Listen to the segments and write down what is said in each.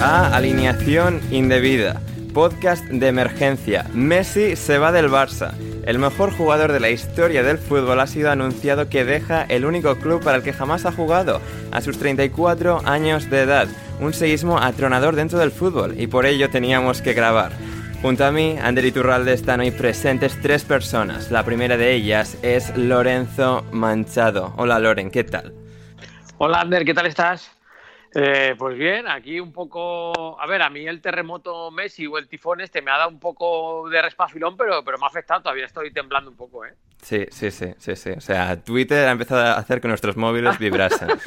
A Alineación Indebida, podcast de emergencia. Messi se va del Barça. El mejor jugador de la historia del fútbol ha sido anunciado que deja el único club para el que jamás ha jugado, a sus 34 años de edad. Un seísmo atronador dentro del fútbol y por ello teníamos que grabar. Junto a mí, Ander Iturralde, están hoy presentes tres personas. La primera de ellas es Lorenzo Manchado. Hola Loren, ¿qué tal? Hola Ander, ¿qué tal estás? Eh, pues bien, aquí un poco. A ver, a mí el terremoto Messi o el tifón este me ha dado un poco de respafilón, pero, pero me ha afectado. Todavía estoy temblando un poco, ¿eh? Sí, sí, sí, sí, sí. O sea, Twitter ha empezado a hacer que nuestros móviles vibrasen.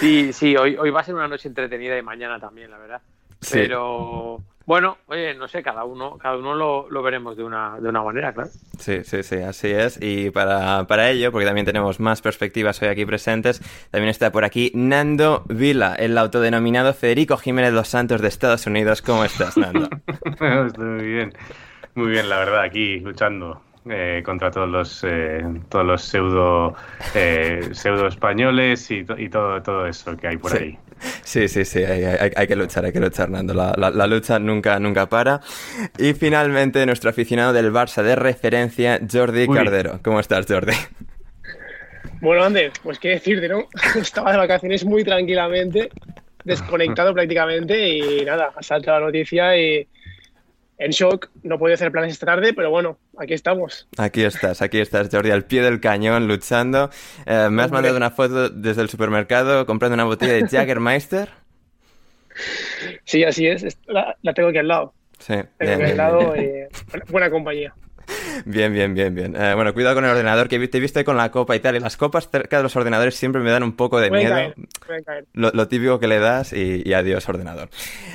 Sí, sí, hoy, hoy va a ser una noche entretenida y mañana también, la verdad. Sí. Pero bueno, oye, no sé, cada uno, cada uno lo, lo veremos de una, de una manera, claro. Sí, sí, sí, así es. Y para, para ello, porque también tenemos más perspectivas hoy aquí presentes, también está por aquí Nando Vila, el autodenominado Federico Jiménez Los Santos de Estados Unidos. ¿Cómo estás, Nando? Estoy muy bien, muy bien, la verdad, aquí luchando eh, contra todos los eh, todos los pseudo eh, pseudo españoles y, to- y todo todo eso que hay por Sí. ahí. Sí, sí, sí, hay, hay- hay que luchar, hay que luchar, Nando. La, la- la lucha nunca, nunca para. Y finalmente, nuestro aficionado del Barça de referencia, Jordi Uy. Cardero. ¿Cómo estás, Jordi? Bueno, Ander, pues qué decirte, ¿no? Estaba de vacaciones muy tranquilamente, desconectado prácticamente y nada, ha saltado la noticia y en shock. No puedo hacer planes esta tarde, pero bueno, aquí estamos. Aquí estás, aquí estás, Jordi, al pie del cañón, luchando. Eh, me has Hombre. mandado una foto desde el supermercado comprando una botella de Jaggermeister. Sí, así es, la, la tengo aquí al lado. Sí, Tengo bien, aquí al lado, bien. eh, buena, buena compañía. Bien, bien, bien, bien. Eh, bueno, cuidado con el ordenador, que te he visto ahí con la copa y tal. Y las copas cerca de los ordenadores siempre me dan un poco de miedo. caer, pueden caer. Lo, lo típico que le das y, y adiós ordenador.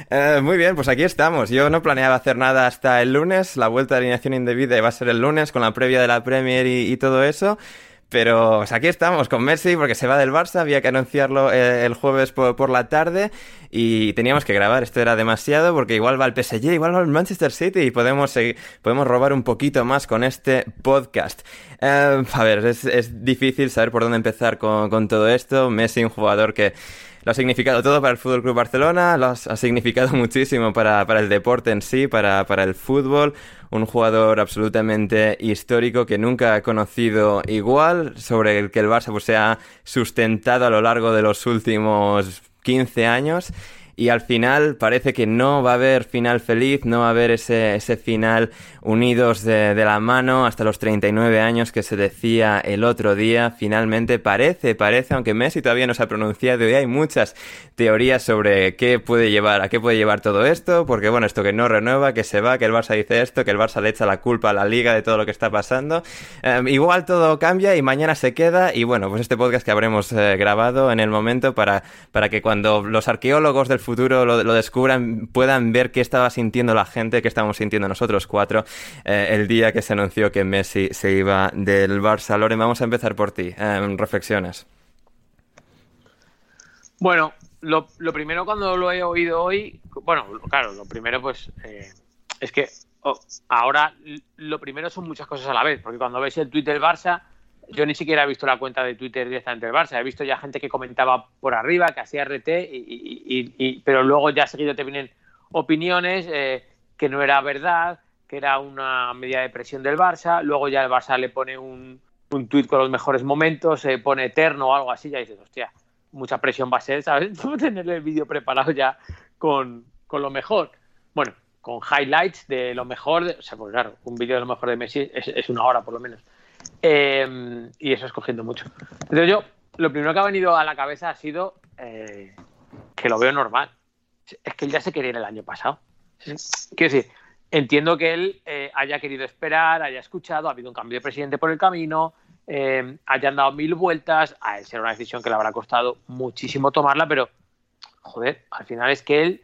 Eh, muy bien, pues aquí estamos. Yo no planeaba hacer nada hasta el lunes. La vuelta de alineación indebida iba a ser el lunes con la previa de la Premier y, y todo eso. Pero pues aquí estamos con Messi porque se va del Barça, había que anunciarlo eh, el jueves por, por la tarde y teníamos que grabar. Esto era demasiado porque igual va el PSG, igual va el Manchester City y podemos, seguir- podemos robar un poquito más con este podcast. Eh, a ver, es, es difícil saber por dónde empezar con, con todo esto. Messi, un jugador que lo ha significado todo para el Fútbol Club Barcelona, lo ha significado muchísimo para, para, el deporte en sí, para, para el fútbol. Un jugador absolutamente histórico que nunca ha conocido igual, sobre el que el Barça pues, se ha sustentado a lo largo de los últimos 15 años y al final parece que no va a haber final feliz, no va a haber ese, ese final unidos de, de, la mano hasta los 39 años que se decía el otro día. Finalmente parece, parece, aunque Messi todavía no se ha pronunciado y hay muchas teorías sobre qué puede llevar, a qué puede llevar todo esto, porque bueno, esto que no renueva, que se va, que el Barça dice esto, que el Barça le echa la culpa a la liga de todo lo que está pasando. Eh, igual todo cambia y mañana se queda y bueno, pues este podcast que habremos eh, grabado en el momento para, para que cuando los arqueólogos del futuro lo, lo, descubran puedan ver qué estaba sintiendo la gente, qué estamos sintiendo nosotros cuatro eh, el día que se anunció que Messi se iba del Barça. Loren, vamos a empezar por ti. Eh, reflexiones. Bueno, lo, primero cuando lo he oído hoy, bueno, claro, lo primero pues eh, es que oh, ahora lo primero son muchas cosas a la vez, porque cuando ves el Twitter Barça, yo ni siquiera he visto la cuenta de Twitter directamente del Barça, he visto ya gente que comentaba por arriba, que hacía RT, y, pero luego ya seguido te vienen opiniones eh, que no era verdad, que era una medida de presión del Barça, luego ya el Barça le pone un, un tuit con los mejores momentos, se pone eterno o algo así, ya dices, hostia, mucha presión va a ser, ¿sabes? Tener el vídeo preparado ya con, con, lo mejor. Bueno, con highlights de lo mejor, de, o sea, pues claro, un vídeo de lo mejor de Messi es, es una hora por lo menos. Eh, y eso es cogiendo mucho. Entonces yo, lo primero que ha venido a la cabeza ha sido eh, que lo veo normal. Es que él ya se quería ir el año pasado. Quiero decir, entiendo que él eh, haya querido esperar, haya escuchado, ha habido un cambio de presidente por el camino, eh, hayan dado mil vueltas, a él será una decisión que le habrá costado muchísimo tomarla, pero joder, al final es que él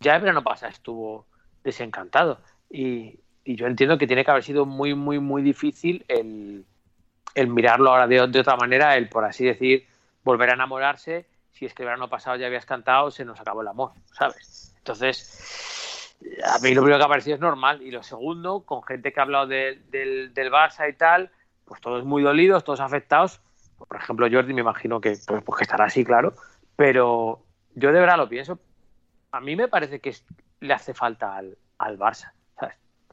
ya el verano pasado estuvo desencantado. Y, y, yo entiendo que tiene que haber sido muy, muy, muy difícil el, mirarlo ahora de, de, otra manera, el por así decir, volver a enamorarse. Si es que el verano pasado ya habías cantado, se nos acabó el amor, ¿sabes? Entonces, a mí lo primero que ha parecido es normal. Y lo segundo, con gente que ha hablado de, del, del Barça y tal, pues todos muy dolidos, todos afectados. Por ejemplo, Jordi me imagino que, pues, pues que estará así, claro. Pero yo de verdad lo pienso. A mí me parece que le hace falta al, al Barça.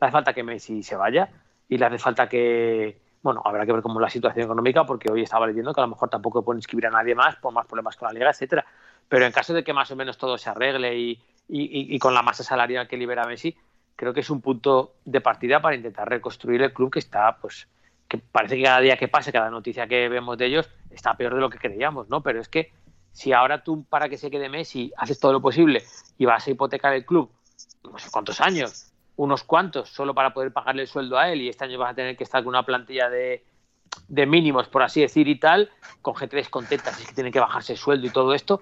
Hace falta que Messi se vaya y le hace falta que, bueno, habrá que ver cómo es la situación económica, porque hoy estaba leyendo que a lo mejor tampoco pueden inscribir a nadie más por más problemas con la liga, etcétera. Pero en caso de que más o menos todo se arregle y, y, y, con la masa salarial que libera Messi, creo que es un punto de partida para intentar reconstruir el club que está, pues, que parece que cada día que pase, cada noticia que vemos de ellos, está peor de lo que creíamos, ¿no? Pero es que si ahora tú, para que se quede Messi, haces todo lo posible y vas a hipotecar el club, no sé cuántos años, unos cuantos, solo para poder pagarle el sueldo a él, y este año vas a tener que estar con una plantilla de, de mínimos, por así decir, y tal, con gente descontenta, si es que tiene que bajarse el sueldo y todo esto,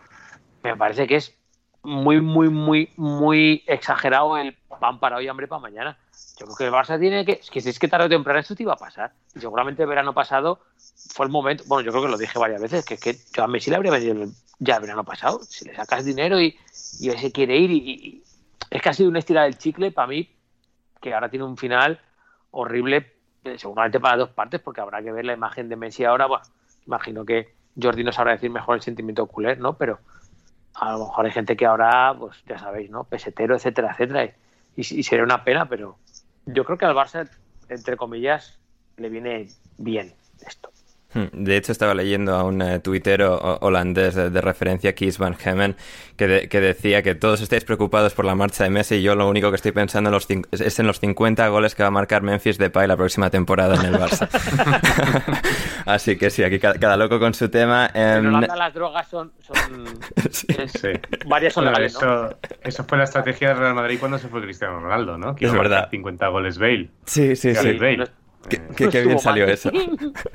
me parece que es muy, muy, muy, muy exagerado el pan para hoy, hambre para mañana. Yo creo que el Barça tiene que. Es que si es que tarde o temprano esto te iba a pasar. Y seguramente el verano pasado fue el momento. Bueno, yo creo que lo dije varias veces, que, que yo a Messi le habría vendido ya el verano pasado. Si le sacas dinero y, y él se quiere ir. Y, y, es que ha sido una estirada del chicle para mí, que ahora tiene un final horrible, seguramente para dos partes, porque habrá que ver la imagen de Messi ahora. Imagino que Jordi no sabrá decir mejor el sentimiento culé, ¿no? Pero a lo mejor hay gente que ahora, pues ya sabéis, ¿no? Pesetero, etcétera, etcétera. Y, y sería una pena, pero yo creo que al Barça, entre comillas, le viene bien esto. De hecho, estaba leyendo a un uh, tuitero holandés de, de, referencia, Kees Van Hemmen, que, de, que, decía que todos estáis preocupados por la marcha de Messi y yo lo único que estoy pensando en los es en los 50 goles que va a marcar Memphis Depay la próxima temporada en el Barça. Así que sí, aquí cada, cada, loco con su tema. En Holanda las drogas son... son sí. Es, sí. Varias son bueno, legales, eso, ¿no? eso fue la estrategia del Real Madrid cuando se fue Cristiano Ronaldo, ¿no? Que es verdad. 50 goles Bale. Sí, sí, sí. Bale. Qué, qué, qué bien salió eso.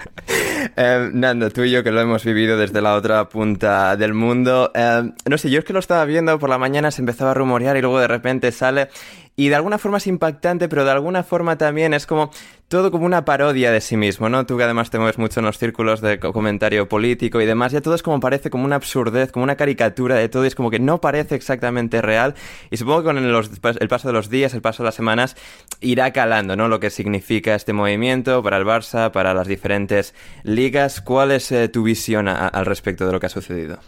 eh, Nando, tú y yo que lo hemos vivido desde la otra punta del mundo. Eh, no sé, yo es que lo estaba viendo por la mañana, se empezaba a rumorear y luego de repente sale. Y de alguna forma es impactante, pero de alguna forma también es como todo como una parodia de sí mismo, ¿no? Tú que además te mueves mucho en los círculos de comentario político y demás, ya todo es como parece como una absurdez, como una caricatura de todo y es como que no parece exactamente real. Y supongo que con el paso de los días, el paso de las semanas, irá calando, ¿no? Lo que significa este movimiento para el Barça, para las diferentes ligas. ¿Cuál es eh, tu visión al respecto de lo que ha sucedido?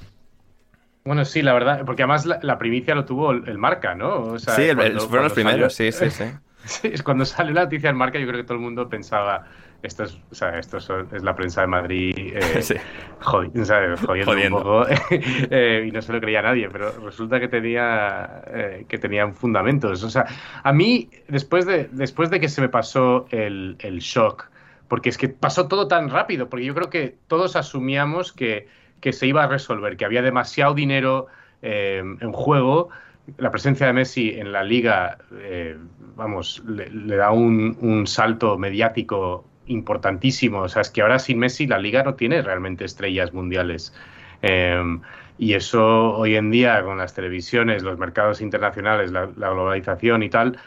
Bueno, sí, la verdad, porque además la, la primicia lo tuvo el, el Marca, ¿no? O sea, sí, el- cuando- fueron los primeros, salió- sí, sí, sí. Sí, es cuando salió la noticia en Marca, yo creo que todo el mundo pensaba, esto es, o sea, esto es la prensa de Madrid eh, Sí. jodiendo, Jodiendo. un poco, eh, y no se lo creía nadie, pero resulta que tenía, eh, que tenían fundamentos. O sea, a mí, después de, después de que se me pasó el, el shock, porque es que pasó todo tan rápido, porque yo creo que todos asumíamos que, que se iba a resolver, que había demasiado dinero eh, en juego. La presencia de Messi en la liga, eh, vamos, le, da un, un salto mediático importantísimo. O sea, es que ahora sin Messi la liga no tiene realmente estrellas mundiales. Eh, y eso hoy en día, con las televisiones, los mercados internacionales, la, la globalización y tal,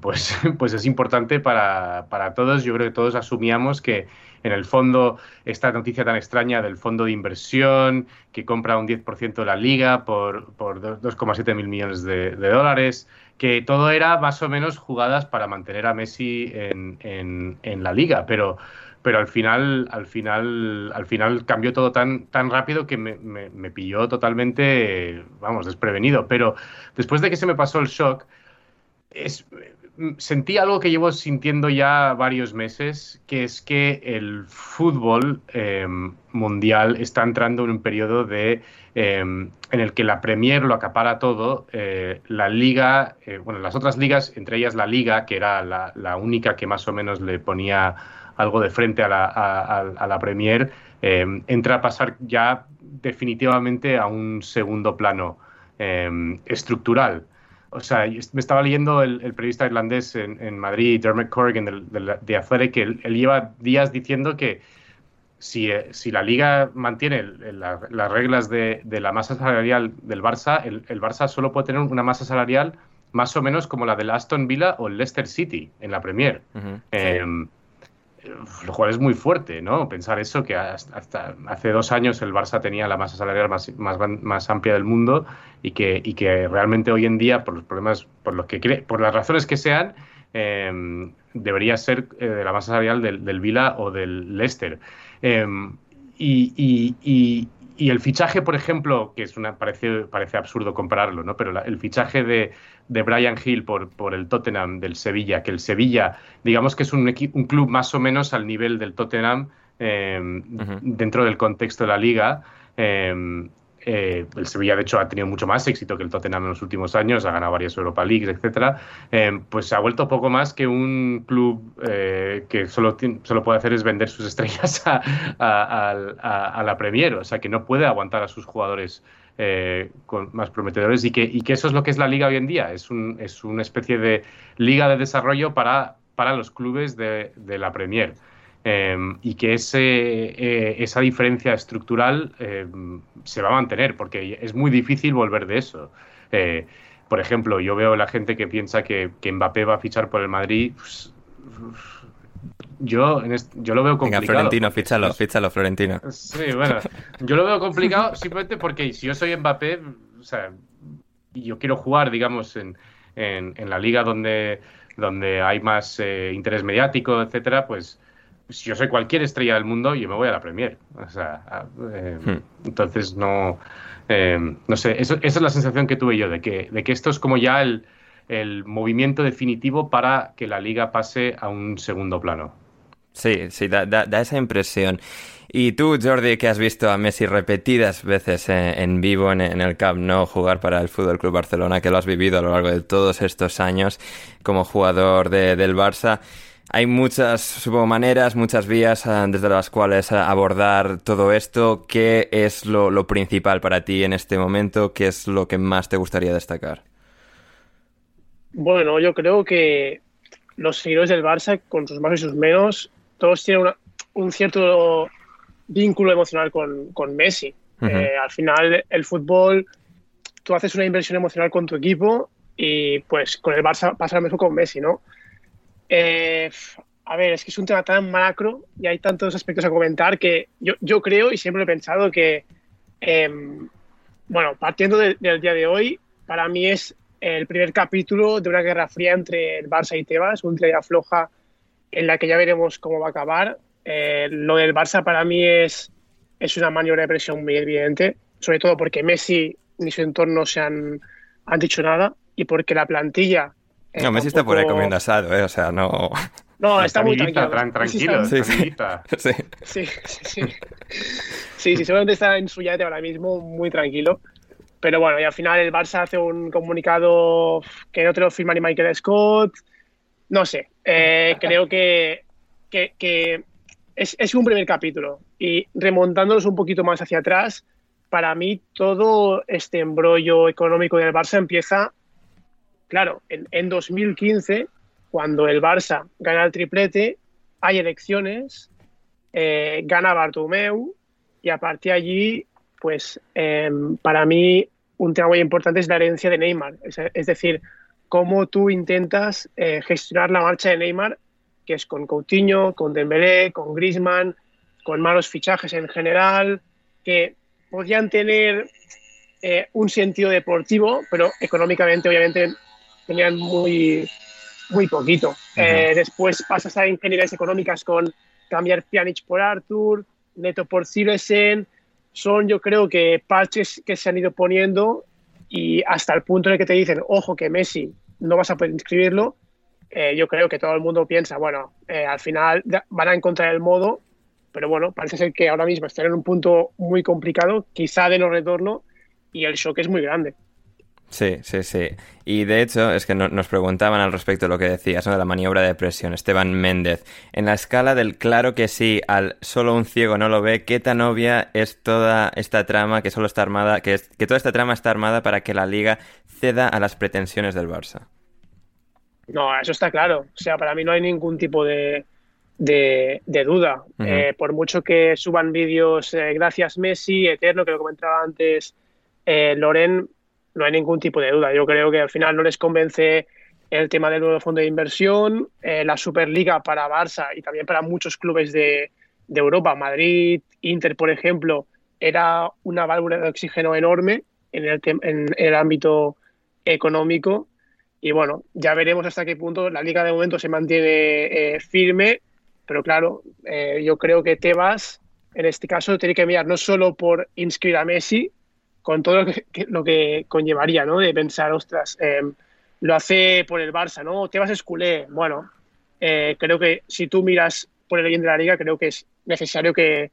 pues, pues es importante para, para todos. Yo creo que todos asumíamos que en el fondo esta noticia tan extraña del fondo de inversión que compra un 10% de la liga por, por 2,7 mil millones de, dólares, que todo era más o menos jugadas para mantener a Messi en, en, la liga, pero pero al final, al final, al final cambió todo tan, tan rápido que me, me- pilló totalmente, vamos, desprevenido. Pero después de que se me pasó el shock, es, sentí algo que llevo sintiendo ya varios meses, que es que el fútbol eh, mundial está entrando en un periodo de eh, en el que la Premier lo acapara todo, eh, la liga, eh, bueno, las otras ligas, entre ellas la liga, que era la, única que más o menos le ponía algo de frente a la, Premier, eh, entra a pasar ya definitivamente a un segundo plano estructural. O sea, yo me estaba leyendo el, el periodista irlandés en, en Madrid, Dermot Corrigan, del, del- de Athletic, que él, él lleva días diciendo que si, eh, si la Liga mantiene el- el- la- las reglas de, de la masa salarial del Barça, el, el Barça solo puede tener una masa salarial más o menos como la del Aston Villa o el Leicester City en la Premier. Eh, lo cual es muy fuerte, ¿no? Pensar eso, que hasta, hace dos años el Barça tenía la masa salarial más, más, más amplia del mundo y que, y que realmente hoy en día, por los problemas, por los que cre- por las razones que sean, eh, debería ser eh, la masa salarial del, del Vila o del Leicester. Y, y- y- el fichaje, por ejemplo, que es una parece, parece absurdo compararlo, ¿no? Pero la- el fichaje de, de Brian Hill por, por el Tottenham del Sevilla, que el Sevilla, digamos que es un, un club más o menos al nivel del Tottenham eh, dentro del contexto de la liga. eh, eh, el Sevilla, de hecho, ha tenido mucho más éxito que el Tottenham en los últimos años, ha ganado varias Europa Leagues, etcétera. Eh, pues se ha vuelto poco más que un club eh, que solo, solo puede hacer es vender sus estrellas a, la Premier, o sea que no puede aguantar a sus jugadores con más prometedores y que, eso es lo que es la liga hoy en día, es, un, es una especie de liga de desarrollo para, los clubes de la Premier. Eh, y que ese, eh, esa diferencia estructural eh, se va a mantener, porque es muy difícil volver de eso. Eh, por ejemplo, yo veo la gente que piensa que, que Mbappé va a fichar por el Madrid. pues, yo, en yo lo veo Venga, complicado. Florentino, porque fíchalo, fíchalo, Florentino. Sí, bueno, yo lo veo complicado simplemente porque si yo soy Mbappé, o sea, y yo quiero jugar, digamos, en, en, en la liga donde, donde hay más eh, interés mediático, etcétera, pues yo soy cualquier estrella del mundo, yo me voy a la Premier. O sea, a- eh, Hmm. entonces no, eh, no sé, eso- esa es la sensación que tuve yo, de que, de que esto es como ya el, el movimiento definitivo para que la liga pase a un segundo plano. Sí, sí, da, da- da esa impresión. Y tú, Jordi, que has visto a Messi repetidas veces eh, en vivo en, en el Camp Nou jugar para el Fútbol Club Barcelona, que lo has vivido a lo largo de todos estos años como jugador de- del Barça, hay muchas, supongo, maneras, muchas vías eh, desde las cuales eh, abordar todo esto. ¿Qué es lo, lo principal para ti en este momento? ¿Qué es lo que más te gustaría destacar? Bueno, yo creo que los seguidores del Barça, con sus más y sus menos, todos tienen una- un cierto vínculo emocional con, con Messi. Eh, al final, el fútbol, tú haces una inversión emocional con tu equipo y pues con el Barça pasa lo mismo con Messi, ¿no? Eh, a ver, es que es un tema tan macro y hay tantos aspectos a comentar que yo, yo creo y siempre he pensado que, em, bueno, partiendo de- del día de hoy, para mí es el primer capítulo de una guerra fría entre el Barça y Tebas, un tira floja en la que ya veremos cómo va a acabar. Eh, lo del Barça para mí es, es una maniobra de presión muy evidente. sobre todo porque Messi ni su entorno se han, han dicho nada y porque la plantilla... No, Messi está por ahí comiendo asado, ¿eh? O sea, no... No, está muy tranquilo. tran- tranquilo, Sí, sí. Sí. Sí, sí, sí. Sí, sí, seguramente está en su yate ahora mismo, muy tranquilo. Pero bueno, y al final el Barça hace un comunicado que no te lo firma ni Michael Scott. No sé, eh, creo que, que, que es, es un primer capítulo. Y remontándonos un poquito más hacia atrás, para mí todo este embrollo económico del Barça empieza, claro, en, en 2015, cuando el Barça gana el triplete, hay elecciones, eh, gana Bartomeu y a partir de allí, pues eh, para mí un tema muy importante es la herencia de Neymar. Es, es decir, cómo tú intentas eh, gestionar la marcha de Neymar, que es con Coutinho, con Dembélé, con Griezmann, con malos fichajes en general, que podían tener eh, un sentido deportivo, pero económicamente obviamente tenían muy, muy poquito. Eh, después pasas a ingenierías económicas con cambiar Pjanic por Arthur, Neto por Silesen. Son, yo creo que parches que se han ido poniendo y hasta el punto en el que te dicen, ojo, que Messi no vas a poder inscribirlo. eh, yo creo que todo el mundo piensa, bueno, eh, al final van a encontrar el modo, pero bueno, parece ser que ahora mismo están en un punto muy complicado, quizá de no retorno, y el shock es muy grande. Sí, sí, sí. Y de hecho, es que no- nos preguntaban al respecto de lo que decías, ¿no? De la maniobra de presión, Esteban Méndez. En la escala del claro que sí al solo un ciego no lo ve, ¿qué tan obvia es toda esta trama que solo está armada, que, es- que toda esta trama está armada para que la liga ceda a las pretensiones del Barça? No, eso está claro. O sea, para mí no hay ningún tipo de, de, de duda. Eh, por mucho que suban vídeos, eh, gracias Messi, Eterno, que lo comentaba antes eh, Loren, no hay ningún tipo de duda. Yo creo que al final no les convence el tema del nuevo fondo de inversión, eh, la Superliga para Barça y también para muchos clubes de, de Europa, Madrid, Inter, por ejemplo, era una válvula de oxígeno enorme en el, ámbito económico. Y bueno, ya veremos hasta qué punto la liga de momento se mantiene eh, firme, pero claro, eh, yo creo que Tebas, en este caso, tiene que mirar no solo por inscribir a Messi, con todo lo que, que- conllevaría, ¿no? De pensar, ostras, eh, lo hace por el Barça, ¿no? Tebas es culé. Bueno, eh, creo que si tú miras por el bien de la liga, creo que es necesario que,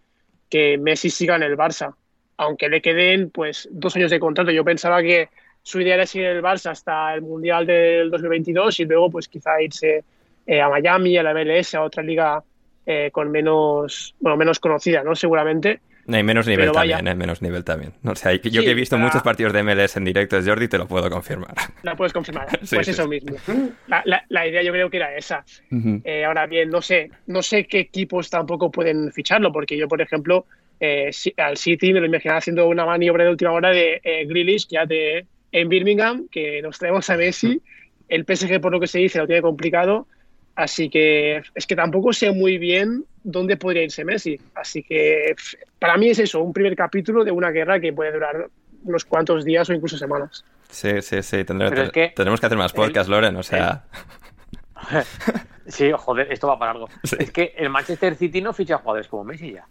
que Messi siga en el Barça, aunque le queden pues dos años de contrato. Yo pensaba que su idea era seguir en el Barça hasta el Mundial del 2022 y luego pues quizá irse eh, a Miami, a la MLS, a otra liga eh, con menos, bueno, menos conocida, ¿no? Seguramente. No, y menos nivel vaya. también, ¿eh? Menos nivel también. O sea, yo Sí, que he visto para- muchos partidos de MLS en directo, Jordi, te lo puedo confirmar. La puedes confirmar. Sí, pues sí, eso sí. mismo. La, la- la idea yo creo que era esa. Eh, ahora bien, no sé, no sé qué equipos tampoco pueden ficharlo, porque yo, por ejemplo, eh, al City me lo imaginaba haciendo una maniobra de última hora de eh, Grealish, ya de en Birmingham, que nos traemos a Messi. El PSG, por lo que se dice, lo tiene complicado. Así que es que tampoco sé muy bien dónde podría irse Messi. Así que para mí es eso, un primer capítulo de una guerra que puede durar unos cuantos días o incluso semanas. Sí, sí, sí. tendré- Pero es que Tendremos que hacer más podcasts, Loren, o sea... Sí, joder, esto va para algo. Sí. Es que el Manchester City no ficha jugadores como Messi ya.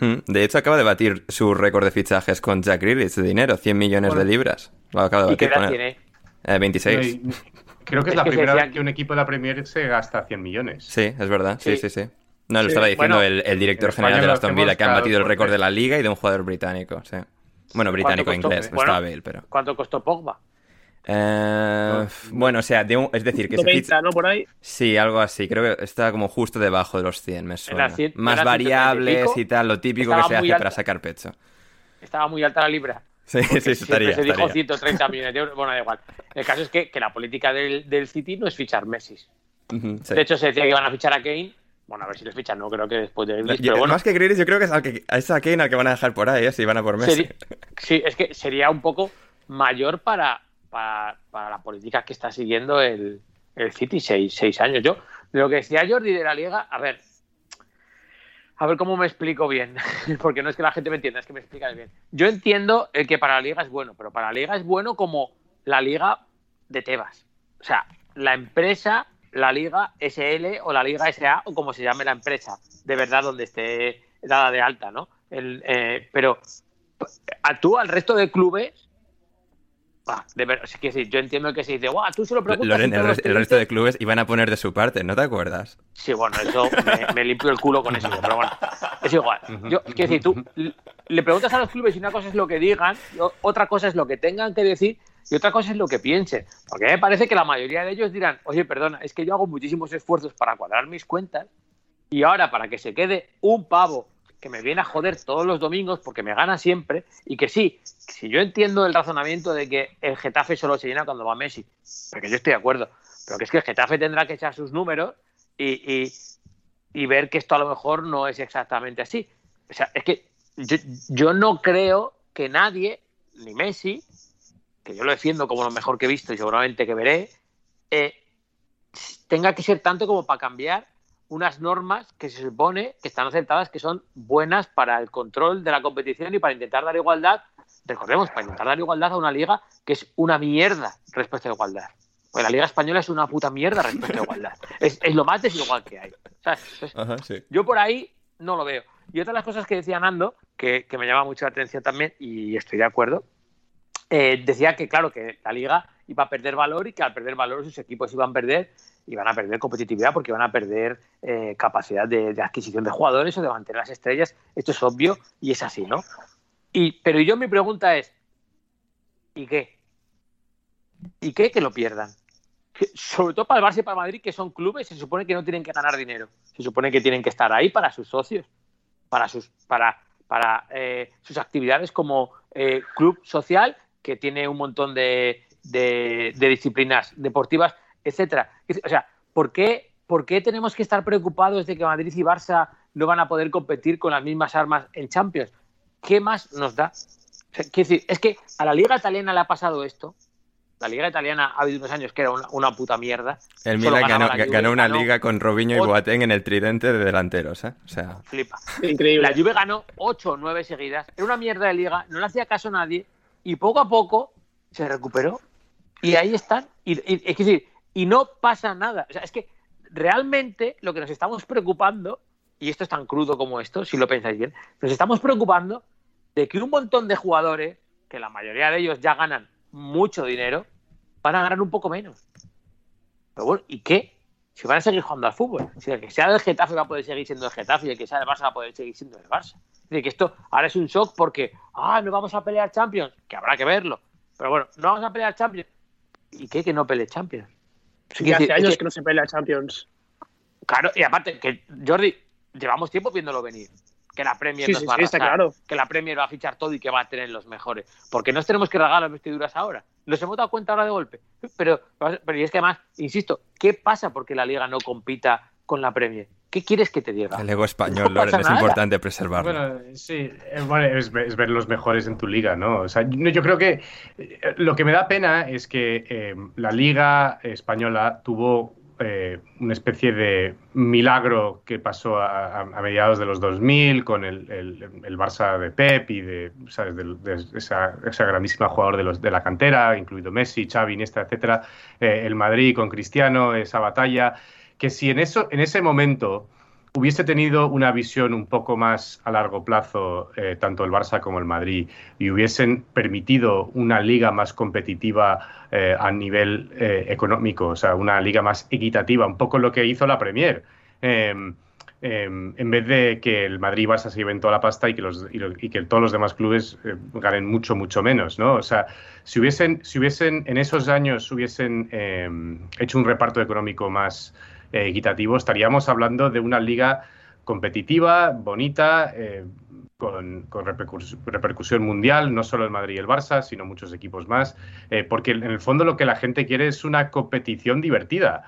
Hmm, De hecho, acaba de batir su récord de fichajes con Jack Grealish de dinero, 100 millones de libras. Lo acaba de ¿Y qué batir edad con él. tiene? Eh, 26. Y- Creo que es, Es la que se primera vez que un equipo de la Premier se gasta 100 millones. Sí, es verdad. Sí, sí, Sí. sí. No, lo Sí, estaba diciendo bueno, el, el director general de Aston Villa, que han batido el récord de la liga y de un jugador británico, sí. Bueno, británico ¿Cuánto costó? inglés, no Bueno, estaba Bale, pero... ¿Cuánto costó Pogba? Eh, Bueno, o sea, de un- es decir, que se 90, ficha... ¿no? Por ahí. Sí, algo así. Creo que está como justo debajo de los 100, me suena. cien- Más en las 130 y variables pico, y tal, lo típico que se hace para sacar pecho. Estaba muy alta la libra. Sí, Porque sí, estaría, se dijo estaría. 130 millones de euros. Bueno, da igual. El caso es que, que la política del, del City no es fichar Messi. Sí. De hecho, se decía que iban a fichar a Kane. Bueno, a ver si les fichan, no creo que después de Grealish, Yo- pero bueno. Más que Grealish, yo creo que es, al que, es a Kane al que van a dejar por ahí, ¿eh? si van a por Messi. Sí, es que sería un poco mayor para, para, para la política que está siguiendo el, el City, seis, seis años. Yo, de lo que decía Jordi de la Liga, a ver, a ver cómo me explico bien, porque no es que la gente me entienda, es que me explicas bien. Yo entiendo el que para la Liga es bueno, pero para la Liga es bueno como la Liga de Tebas. O sea, la empresa, la Liga SL o la Liga SA o como se llame la empresa, de verdad donde esté dada de alta, ¿no? El, eh, pero a tú, al resto de clubes, bah, de ver, es que sí, yo entiendo que se dice, guau, tú se lo preguntas. Loren, el, resto dicen". de clubes iban a poner de su parte, ¿no te acuerdas? Sí, bueno, eso me, me limpio el culo con eso, pero bueno, es igual. Yo, es decir, tú le preguntas a los clubes y una cosa es lo que digan, otra cosa es lo que tengan que decir y otra cosa es lo que piensen. Porque me parece que la mayoría de ellos dirán, oye, perdona, es que yo hago muchísimos esfuerzos para cuadrar mis cuentas y ahora para que se quede un pavo que me viene a joder todos los domingos porque me gana siempre y que sí, si yo entiendo el razonamiento de que el Getafe solo se llena cuando va Messi, porque yo estoy de acuerdo, pero que es que el Getafe tendrá que echar sus números y, y- y ver que esto a lo mejor no es exactamente así. O sea, es que yo, yo no creo que nadie, ni Messi, que yo lo defiendo como lo mejor que he visto y seguramente que veré, eh, tenga que ser tanto como para cambiar unas normas que se supone que están aceptadas, que son buenas para el control de la competición y para intentar dar igualdad, recordemos, para intentar dar igualdad a una liga que es una mierda respecto a igualdad. Pues la liga española es una puta mierda respecto a igualdad. Es, es lo más desigual que hay. ¿sabes? Entonces, Ajá, sí. yo por ahí no lo veo. Y otra de las cosas que decía Nando, que, que me llama mucho la atención también, y estoy de acuerdo, eh, decía que, claro, que la liga iba a perder valor y que al perder valor sus equipos iban a perder, iban a perder competitividad porque iban a perder eh, capacidad de, adquisición de jugadores o de mantener las estrellas. Esto es obvio y es así, ¿no? Y, pero yo mi pregunta es, ¿y qué? ¿Y qué que lo pierdan? Sobre todo para el Barça y para Madrid, que son clubes, se supone que no tienen que ganar dinero. Se supone que tienen que estar ahí para sus socios, para sus, para, para eh, sus actividades como eh, club social, que tiene un montón de, de- de disciplinas deportivas, etcétera. O sea, ¿por qué, ¿por qué tenemos que estar preocupados de que Madrid y Barça no van a poder competir con las mismas armas en Champions? ¿Qué más nos da? O sea, quiero decir, es que a la liga italiana le ha pasado esto. La liga italiana ha habido unos años que era una, una puta mierda. El Solo Milan ganó, Juve, ganó una ganó liga con Robinho y Boateng en el tridente de delanteros, ¿eh? O sea, Flipa. Increíble. La Juve ganó 8 o 9 seguidas. Era una mierda de liga, no le hacía caso a nadie. Y poco a poco se recuperó. Y ahí están. Y, es decir, y no pasa nada. O sea, es que realmente lo que nos estamos preocupando, y esto es tan crudo como esto, si lo pensáis bien, nos estamos preocupando de que un montón de jugadores, que la mayoría de ellos ya ganan mucho dinero, van a ganar un poco menos. Pero bueno, ¿y qué? Si van a seguir jugando al fútbol. Si el que sea del Getafe va a poder seguir siendo el Getafe y el que sea del Barça va a poder seguir siendo el Barça. Es decir, que esto ahora es un shock porque, ah, no vamos a pelear Champions, que habrá que verlo. Pero bueno, no vamos a pelear Champions. ¿Y qué? Que no pelee Champions. Es Que decir, hace es años que- que no se pelea Champions. Claro, y aparte, que Jordi, llevamos tiempo viéndolo venir. Que la Premier Sí, nos sí, va a sí, está arrasar, claro. que la Premier va a fichar todo y que va a tener los mejores. Porque nos tenemos que regalar las vestiduras ahora. Nos hemos dado cuenta ahora de golpe. Pero, pero y es que además, insisto, ¿qué pasa porque la Liga no compita con la Premier? ¿Qué quieres que te diga? el ego español, No Loren, es importante preservarlo. Bueno, sí, bueno, es, ver- es ver los mejores en tu liga, ¿no? O sea, yo, yo creo que eh, lo que me da pena es que eh, la liga española tuvo eh, una especie de milagro que pasó a, mediados de los 2000 con el, el- Barça de Pep y de, de esa, esa grandísima jugador de, los, de la cantera, incluido Messi, Xavi, Iniesta, etcétera, eh, el Madrid con Cristiano, esa batalla, que si en, eso, en ese momento hubiese tenido una visión un poco más a largo plazo, eh, tanto el Barça como el Madrid, y hubiesen permitido una liga más competitiva eh, a nivel eh, económico, o sea, una liga más equitativa, un poco lo que hizo la Premier. Eh, eh, en vez de que el Madrid y Barça se lleven toda la pasta y que, los, y, lo- y que todos los demás clubes ganen mucho, mucho menos, ¿no? O sea, si hubiesen, si hubiesen en esos años hubiesen eh, hecho un reparto económico más eh, equitativo, estaríamos hablando de una liga competitiva, bonita, eh, con, con repercus- repercusión mundial, no solo el Madrid y el Barça, sino muchos equipos más, eh, porque en el fondo lo que la gente quiere es una competición divertida.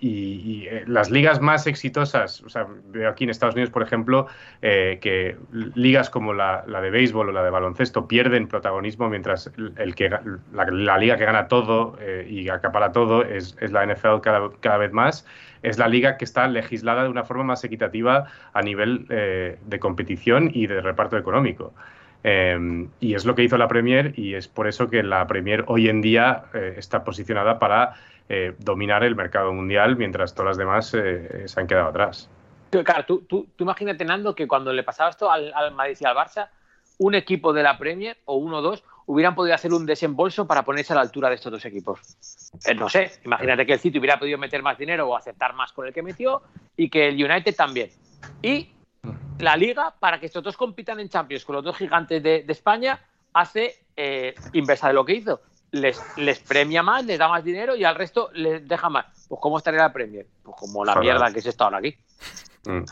Y, eh, las ligas más exitosas, o sea, veo aquí en Estados Unidos, por ejemplo, eh, que ligas como la, de béisbol o la de baloncesto pierden protagonismo, mientras el, que la, liga que gana todo eh, y acapara todo es, la NFL cada, vez más. Es la liga que está legislada de una forma más equitativa a nivel de competición y de reparto económico. Eh, y es lo que hizo la Premier y es por eso que la Premier hoy en día está posicionada para eh, dominar el mercado mundial mientras todas las demás eh, se han quedado atrás. Claro, tú, tú, tú imagínate, Nando, que cuando le pasaba esto al, al Madrid y al Barça, un equipo de la Premier o uno o dos hubieran podido hacer un desembolso para ponerse a la altura de estos dos equipos. Eh, no sé, imagínate que el City hubiera podido meter más dinero o aceptar más con el que metió y que el United también. Y la liga, para que estos dos compitan en Champions con los dos gigantes de, de España, hace inversa de lo que hizo. Les, les premia más, les da más dinero y al resto les deja más. Pues ¿cómo estaría la Premier? Pues como la Joder. mierda que es esto ahora aquí. Mm.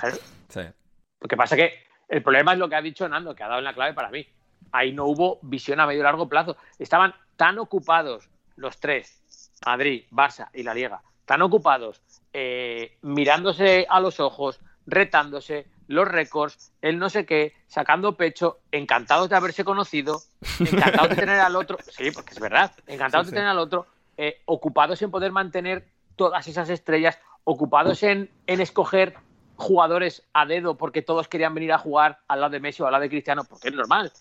Lo que pasa que el problema es lo que ha dicho Nando, que ha dado en la clave para mí. Ahí no hubo visión a medio y largo plazo. Estaban tan ocupados los tres, Madrid, Barça y la Liga, tan ocupados eh, mirándose a los ojos, retándose, los récords, el no sé qué, sacando pecho, encantados de haberse conocido, encantados de tener al otro, sí, porque es verdad, encantados Sí, de tener al otro, eh, ocupados en poder mantener todas esas estrellas, ocupados en, en escoger jugadores a dedo porque todos querían venir a jugar al lado de Messi o al lado de Cristiano, porque es normal.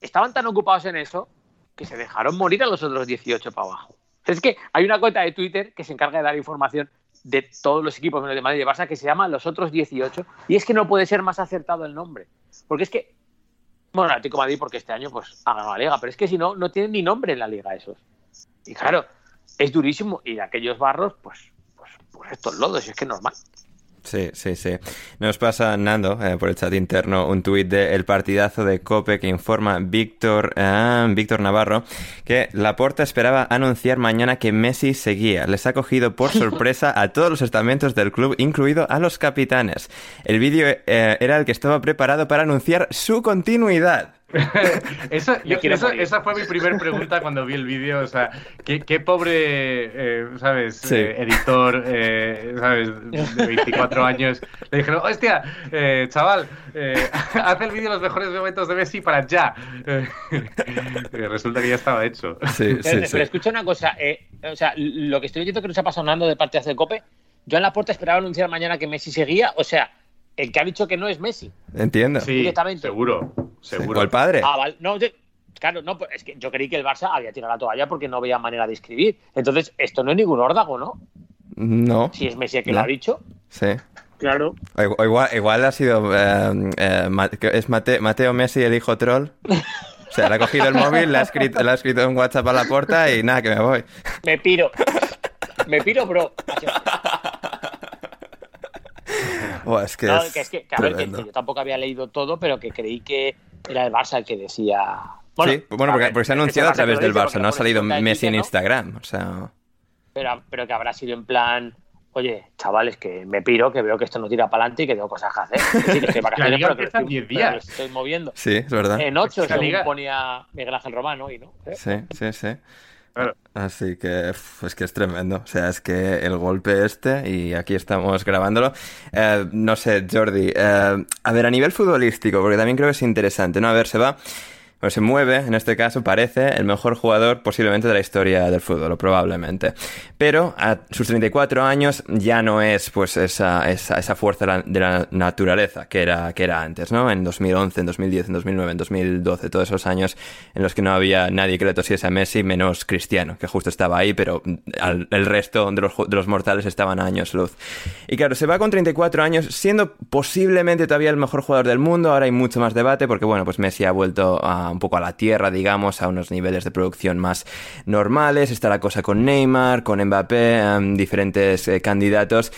Estaban tan ocupados en eso que se dejaron morir a los otros 18 para abajo. Es que hay una cuenta de Twitter que se encarga de dar información de todos los equipos menos de Madrid y de Barça que se llama Los Otros 18 y es que no puede ser más acertado el nombre. Porque es que, bueno, Madrid porque este año pues ha ganado la liga, pero es que si no, no tienen ni nombre en la liga esos. Y claro, es durísimo y de aquellos barros, pues, pues, pues estos lodos, y es que es normal. Sí, sí, sí. Nos pasa, Nando, eh, por el chat interno, un tuit de El Partidazo de Cope que informa Víctor ah, Víctor Navarro que Laporta esperaba anunciar mañana que Messi seguía. Les ha cogido por sorpresa a todos los estamentos del club, incluido a los capitanes. El vídeo eh, era el que estaba preparado para anunciar su continuidad. Yo esa fue mi primer pregunta cuando vi el vídeo. O sea, qué, qué pobre, eh, ¿sabes? Sí. Eh, editor, eh, ¿sabes? De 24 años. Le dijeron, hostia, eh, chaval, eh, haz el vídeo de los mejores momentos de Messi para ya. Eh, resulta que ya estaba hecho. Sí, Pero, sí, pero sí. escucha una cosa, eh, o sea, lo que estoy oyendo que nos ha pasado Nando de parte de Cope, yo en la puerta esperaba anunciar mañana que Messi seguía, o sea, el que ha dicho que no es Messi. Entiendo. Sí, Directamente. seguro, seguro. O el padre. Ah, vale. No, yo- claro, no, pues es que yo creí que el Barça había tirado la toalla porque no veía manera de escribir. Entonces, esto no es ningún órdago, ¿no? No. Si es Messi el que No. lo ha dicho. Sí. Claro. O igual, igual ha sido. eh, eh, ¿Es Mate- Mateo Messi el hijo troll? O sea, le ha cogido el móvil, le ha escrito, le ha escrito en WhatsApp a la puerta y nada, que me voy. Me piro. Me piro, bro. Buah, es que No, es que es que, que, a ver, que- yo tampoco había leído todo, pero que creí que era el Barça el que decía. sí, bueno, a porque, ver, porque se ha anunciado a través del Barça, no ha salido Messi en. Instagram. O sea, pero, pero que habrá sido en plan, oye, chavales, que me piro, que veo que esto no tira para adelante y que tengo cosas que hacer. Es decir, que estoy vacaciones, pero que estoy, 10 pero días. estoy moviendo. sí, es verdad. En 8, Esta según ponía Miguel Ángel Romano, y no. ¿Eh? Sí, sí, sí. Así que es que es tremendo. O sea, es que el golpe este, y aquí estamos grabándolo. Eh, no sé, Jordi. eh, a ver, a nivel futbolístico, porque también creo que es interesante, ¿no? A ver, se va. Se mueve, en este caso, parece el mejor jugador posiblemente de la historia del fútbol, probablemente. Pero a sus 34 años ya no es pues esa, esa, esa fuerza de la- naturaleza que era, que era antes, ¿no? En 2011, en 2010, en 2009, en 2012, todos esos años en los que no había nadie que le tosiese a Messi, menos Cristiano, que justo estaba ahí, pero al- el resto de los, de los mortales estaban a años luz. Y claro, se va con 34 años, siendo posiblemente todavía el mejor jugador del mundo, ahora hay mucho más debate, porque bueno, pues Messi ha vuelto a, un poco a la tierra, digamos, a unos niveles de producción más normales, está la cosa con Neymar, con Mbappé, em, diferentes eh, candidatos.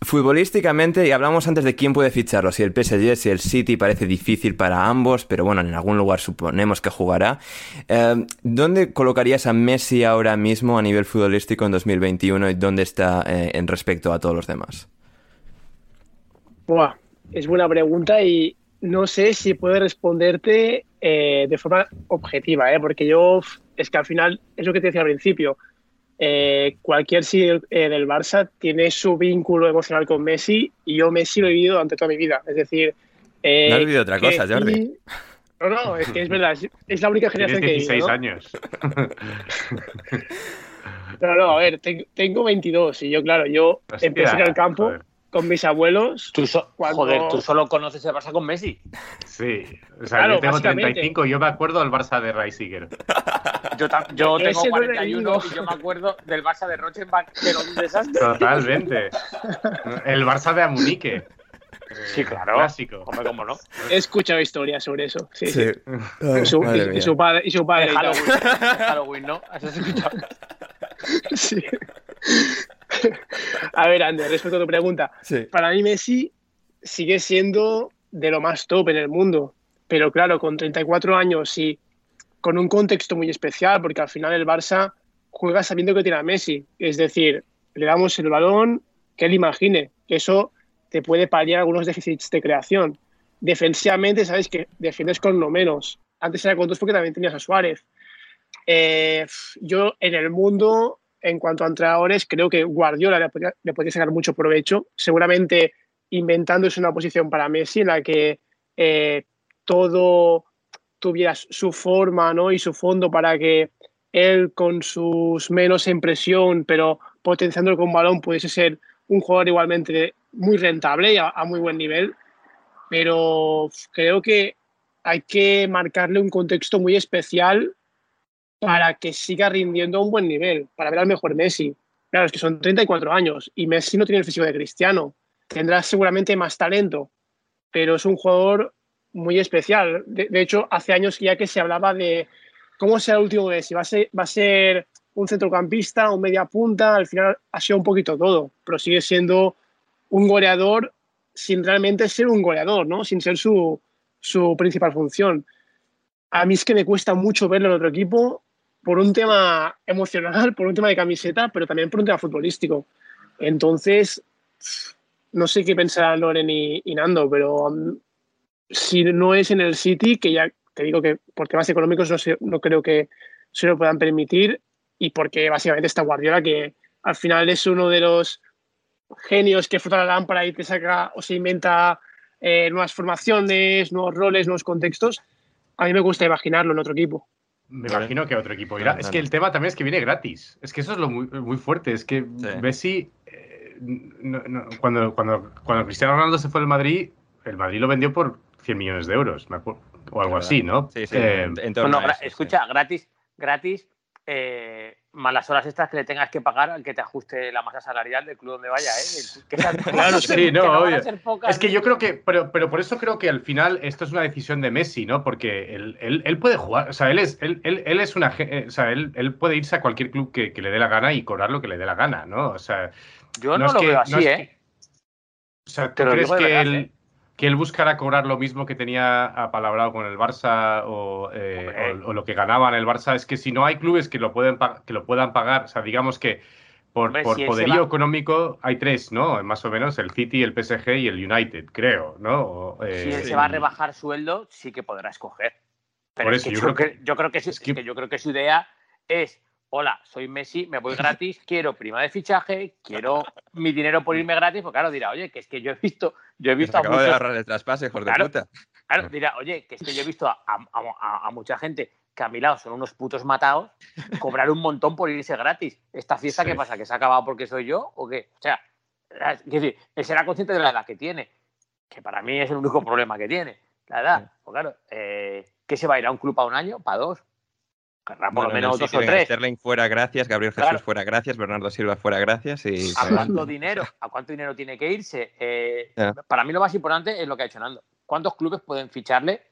Futbolísticamente, y hablamos antes de quién puede ficharlo, si el PSG, si el City parece difícil para ambos, pero bueno, en algún lugar suponemos que jugará. Eh, ¿Dónde colocarías a Messi ahora mismo a nivel futbolístico en 2021 y dónde está eh, en respecto a todos los demás? Buah, es buena pregunta y no sé si puedo responderte eh, de forma objetiva, ¿eh? porque yo, es que al final, es lo que te decía al principio, eh, cualquier sí eh, del Barça tiene su vínculo emocional con Messi y yo Messi lo he vivido durante toda mi vida. Es decir... eh, No has vivido otra que- cosa, Jordi. No, no, es que es verdad, es, es la única generación que he 16 vivido, ¿no? años. No, no, a ver, ten- tengo 22 y yo, claro, yo Hostia, empecé en el campo joder. Con mis abuelos. Tú so- Cuando- Joder, tú solo conoces el Barça con Messi. Sí, o sea, Claro, yo tengo básicamente. 35 y yo me acuerdo del Barça de Reisiger. Yo, tengo no lo he 41 leído. y yo me acuerdo del Barça de Rochenbach, que era un desastre. Totalmente. El Barça de Amunique. Sí, claro. Clásico. Hombre, cómo no. He escuchado historias sobre eso. Sí, sí. Ay, Y su, madre y- su padre, y su padre. Halloween. Halloween, ¿no? ¿Has escuchado? Sí. A ver, Ander, respecto a tu pregunta. Sí. Para mí Messi sigue siendo de lo más top en el mundo. Pero claro, con 34 años y con un contexto muy especial, porque al final el Barça juega sabiendo que tiene a Messi. Es decir, le damos el balón, que él imagine. que Eso te puede paliar algunos déficits de creación. Defensivamente, sabes que defiendes con lo menos. Antes era con dos porque también tenías a Suárez. Eh, yo en el mundo, en cuanto a entrenadores, creo que Guardiola le podría, le sacar mucho provecho. Seguramente inventándose una posición para Messi en la que eh, todo tuviera su forma ¿no? y su fondo para que él con sus menos en presión, pero potenciándolo con balón, pudiese ser un jugador igualmente muy rentable y a muy buen nivel. Pero creo que hay que marcarle un contexto muy especial para que siga rindiendo a un buen nivel, para ver al mejor Messi. Claro, es que son 34 años y Messi no tiene el físico de Cristiano. Tendrá seguramente más talento, pero es un jugador muy especial. De, hecho, hace años ya que se hablaba de cómo será el último Messi. ¿Va a ser, va a ser un centrocampista, un media punta? Al final ha sido un poquito todo, pero sigue siendo un goleador sin realmente ser un goleador, ¿no? Sin ser su, su principal función. A mí es que me cuesta mucho verlo en otro equipo por un tema emocional, por un tema de camiseta, pero también por un tema futbolístico. Entonces, no sé qué pensarán Loren y, Nando, pero um, si no es en el City, que ya te digo que por temas económicos no, no creo que se lo puedan permitir, y porque básicamente está Guardiola, que al final es uno de los genios que frota la lámpara y te saca o se inventa eh, nuevas formaciones, nuevos roles, nuevos contextos. A mí me gusta imaginarlo en otro equipo. Me imagino que otro equipo irá. No, no, Es que no. el tema también es que viene gratis. Es que eso es lo muy, muy fuerte. Es que Sí. Messi, eh, no- no- cuando, cuando, cuando Cristiano Ronaldo se fue al Madrid, el Madrid lo vendió por 100 millones de euros, me acuerdo. O algo así, ¿no? Sí, sí, Eh, en, en torno Bueno, a gra- eso, sí. escucha, gratis, gratis, eh, más las horas extras que le tengas que pagar al que te ajuste la masa salarial del club donde vaya, ¿eh? Que Claro, sí, no, que obvio. pocas, Es que yo creo que, pero, pero por eso creo que al final esto es una decisión de Messi, ¿no? Porque él, él, él puede jugar, o sea, él es, él, él, él es una, eh, o sea, él, él puede irse a cualquier club que, que le dé la gana y cobrar lo que le dé la gana, ¿no? O sea, Yo no, lo que- veo así, ¿eh? que- o sea, ¿tú crees que verdad, él, ¿eh? Que él buscará cobrar lo mismo que tenía apalabrado con el Barça o, eh, o- o lo que ganaba en el Barça? Es que si no hay clubes que lo, pueden que lo puedan pagar, o sea, digamos que por, Hombre, por si él se poderío económico hay tres, ¿no? Más o menos, el City, el PSG y el United, creo, ¿no? O, eh, si él se va a rebajar sueldo, sí que podrá escoger. Pero Por es eso, que yo creo cre- yo creo que, su, es que- es que yo creo que su idea es, hola, soy Messi, me voy gratis, quiero prima de fichaje, quiero mi dinero por irme gratis, pues claro, dirá, oye, que es que yo he visto, yo he Se visto a acaba de muchos, agarrar el traspaso, hijos Claro. de puta. claro, dirá, oye, que es que yo he visto a, a- a- a mucha gente que a mi lado son unos putos matados, cobrar un montón por irse gratis. ¿Esta fiesta Sí. qué pasa? ¿Que se ha acabado porque soy yo o qué? O sea, es decir, él será consciente de la edad que tiene, que para mí es el único problema que tiene, la edad. Pues claro, eh, ¿qué se va a ir a un club para un año? ¿Para dos? Querrá por Bueno, lo menos dos o tres. Sterling fuera, gracias. Gabriel Jesús Claro. fuera, gracias. Bernardo Silva fuera, gracias. Y ¿A cuánto dinero? ¿A cuánto dinero tiene que irse? Eh. Para mí lo más importante es lo que ha hecho Nando. ¿Cuántos clubes pueden ficharle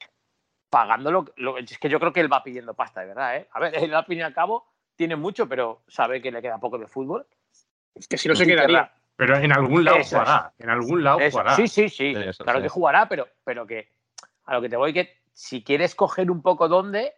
pagándolo? Lo, es que yo creo que él va pidiendo pasta, de verdad. ¿eh? A ver, él al fin y al cabo tiene mucho, pero sabe que le queda poco de fútbol. Que si no se quedaría. querrá- Pero en algún lado Eso es. jugará. En algún lado Eso, jugará. Sí, sí, sí. Sí, eso, claro sí. que jugará, pero, pero que a lo que te voy que si quieres coger un poco dónde,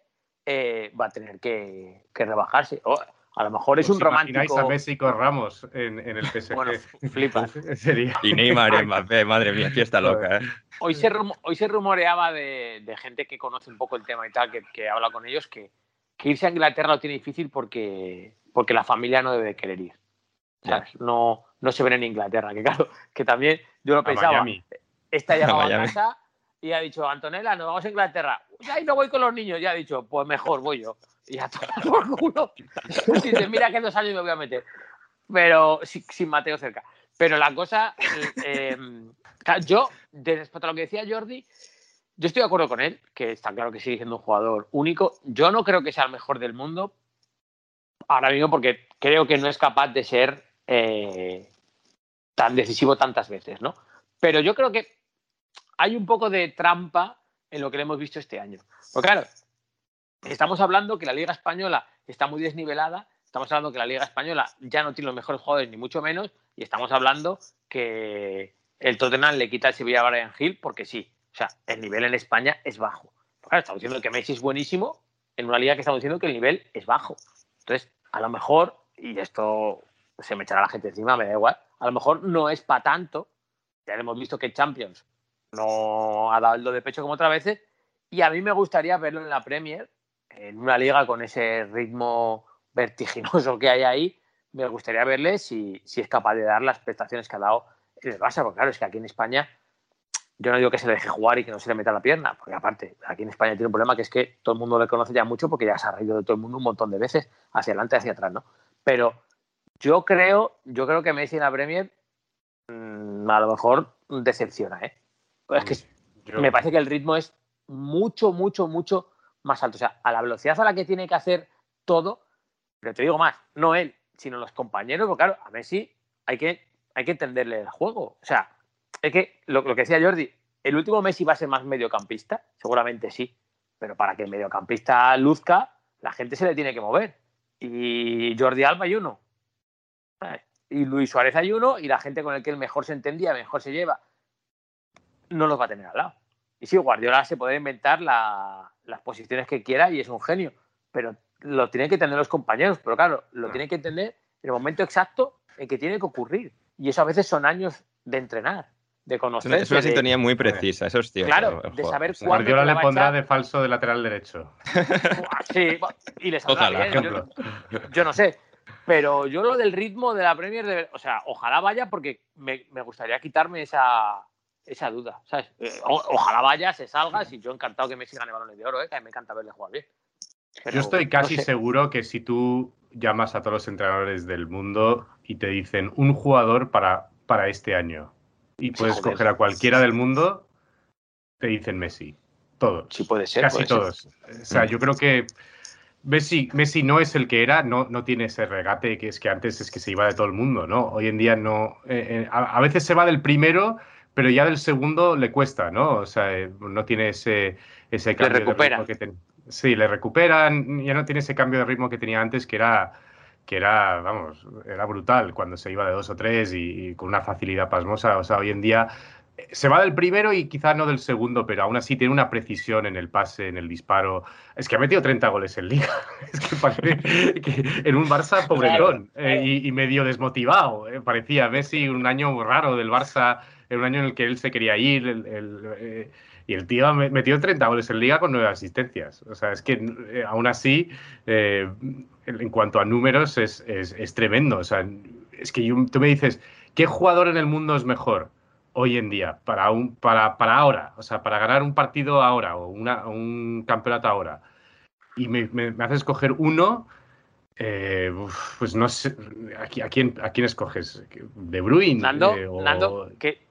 eh, va a tener que, que rebajarse. O a lo mejor es ¿Os un imagináis romántico. a Messi con Ramos en, en el PSG? Bueno, flipas. Sería. Y Neymar y Mbappé, madre mía, fiesta loca. ¿eh? Hoy se, hoy se rumoreaba de, de gente que conoce un poco el tema y tal, que, que habla con ellos, que, que irse a Inglaterra lo tiene difícil porque, porque la familia no debe querer ir. ¿sabes? No, no se ven en Inglaterra, que claro, que también yo lo A pensaba. Miami. Esta llegaba a, Miami. casa y ha dicho, Antonella, nos vamos a Inglaterra. Ay, no voy con los niños. Ya ha dicho, pues mejor voy yo. Y ya tomar por culo. Dice, mira que dos años me voy a meter. Pero sin, Mateo cerca. Pero la cosa, eh, claro, yo, respecto a lo que decía Jordi, yo estoy de acuerdo con él, que está claro que sigue siendo un jugador único. Yo no creo que sea el mejor del mundo ahora mismo porque creo que no es capaz de ser eh, tan decisivo tantas veces, ¿no? Pero yo creo que hay un poco de trampa en lo que le hemos visto este año. Porque claro, estamos hablando que la Liga Española está muy desnivelada, estamos hablando que la Liga Española ya no tiene los mejores jugadores, ni mucho menos, y estamos hablando que el Tottenham le quita el Sevilla a Brian Hill porque sí. O sea, el nivel en España es bajo. Claro, estamos diciendo que Messi es buenísimo en una liga que estamos diciendo que el nivel es bajo. Entonces, a lo mejor, y esto se me echará la gente encima, me da igual, a lo mejor no es para tanto. Ya hemos visto que Champions no ha dado el do de pecho como otras veces, y a mí me gustaría verlo en la Premier, en una liga con ese ritmo vertiginoso que hay ahí, me gustaría verle si, si es capaz de dar las prestaciones que ha dado en el Barça, porque claro, es que aquí en España yo no digo que se le deje jugar y que no se le meta la pierna, porque aparte, aquí en España tiene un problema que es que todo el mundo le conoce ya mucho porque ya se ha reído de todo el mundo un montón de veces, hacia adelante, hacia atrás, ¿no? Pero yo creo, yo creo que Messi en la Premier mmm, a lo mejor decepciona, ¿eh? Es que yo... me parece que el ritmo es mucho, mucho, mucho más alto. O sea, a la velocidad a la que tiene que hacer todo, pero te digo más, no él, sino los compañeros, porque claro, a Messi hay que, hay que entenderle el juego. O sea, es que lo, lo, que decía Jordi, ¿el último Messi va a ser más mediocampista? Seguramente sí, pero para que el mediocampista luzca, la gente se le tiene que mover. Y Jordi Alba hay uno. Y Luis Suárez hay uno, y la gente con el que él mejor se entendía, mejor se lleva, no los va a tener al lado. Y sí, Guardiola se puede inventar la, las posiciones que quiera y es un genio, pero lo tienen que entender los compañeros. Pero claro, lo tienen que entender en el momento exacto en que tiene que ocurrir. Y eso a veces son años de entrenar de conocer. Es una, sintonía muy precisa, eso es cierto. Claro, de saber cuándo. Guardiola le pondrá de falso de lateral derecho. sí, y le saldrá. Yo, yo, no sé. Pero yo lo del ritmo de la Premier, de, o sea, ojalá vaya porque me, me gustaría quitarme esa, esa duda, ¿sabes? O, ojalá vaya, se salga, si yo encantado que Messi gane balones de oro, ¿eh? que a mí me encanta verle jugar bien. Pero, yo estoy casi no sé. seguro que si tú llamas a todos los entrenadores del mundo y te dicen un jugador para, para este año, y puedes sí, coger a cualquiera del mundo, te dicen Messi. Todos. Sí, puede ser. Casi puede todos. Ser. O sea, yo creo que Messi, Messi no es el que era, no, no tiene ese regate que es que antes es que se iba de todo el mundo, ¿no? Hoy en día no. Eh, eh, a, a, veces se va del primero, pero ya del segundo le cuesta, ¿no? O sea, eh, no tiene ese, ese cambio le recupera. de ritmo que ten... Sí, le recuperan, ya no tiene ese cambio de ritmo que tenía antes, que era que era, vamos, era brutal cuando se iba de dos o tres y, y, con una facilidad pasmosa. O sea, hoy en día se va del primero y quizá no del segundo, pero aún así tiene una precisión en el pase, en el disparo. Es que ha metido 30 goles en liga. Es que parece que en un Barça pobretón eh, y, y, medio desmotivado. Eh. Parecía Messi un año raro del Barça, en un año en el que él se quería ir. El, el, eh, y el tío metió 30 goles en liga con nueve asistencias. O sea, es que eh, aún así, eh, en cuanto a números, es, es, es, tremendo. O sea, es que yo, tú me dices, ¿qué jugador en el mundo es mejor hoy en día para, un, para, para ahora? O sea, para ganar un partido ahora o una, un campeonato ahora. Y me, me, me haces escoger uno. Eh, pues no sé, ¿a, quién, ¿a quién escoges? ¿De Bruyne? Nando, eh, o... Nando que,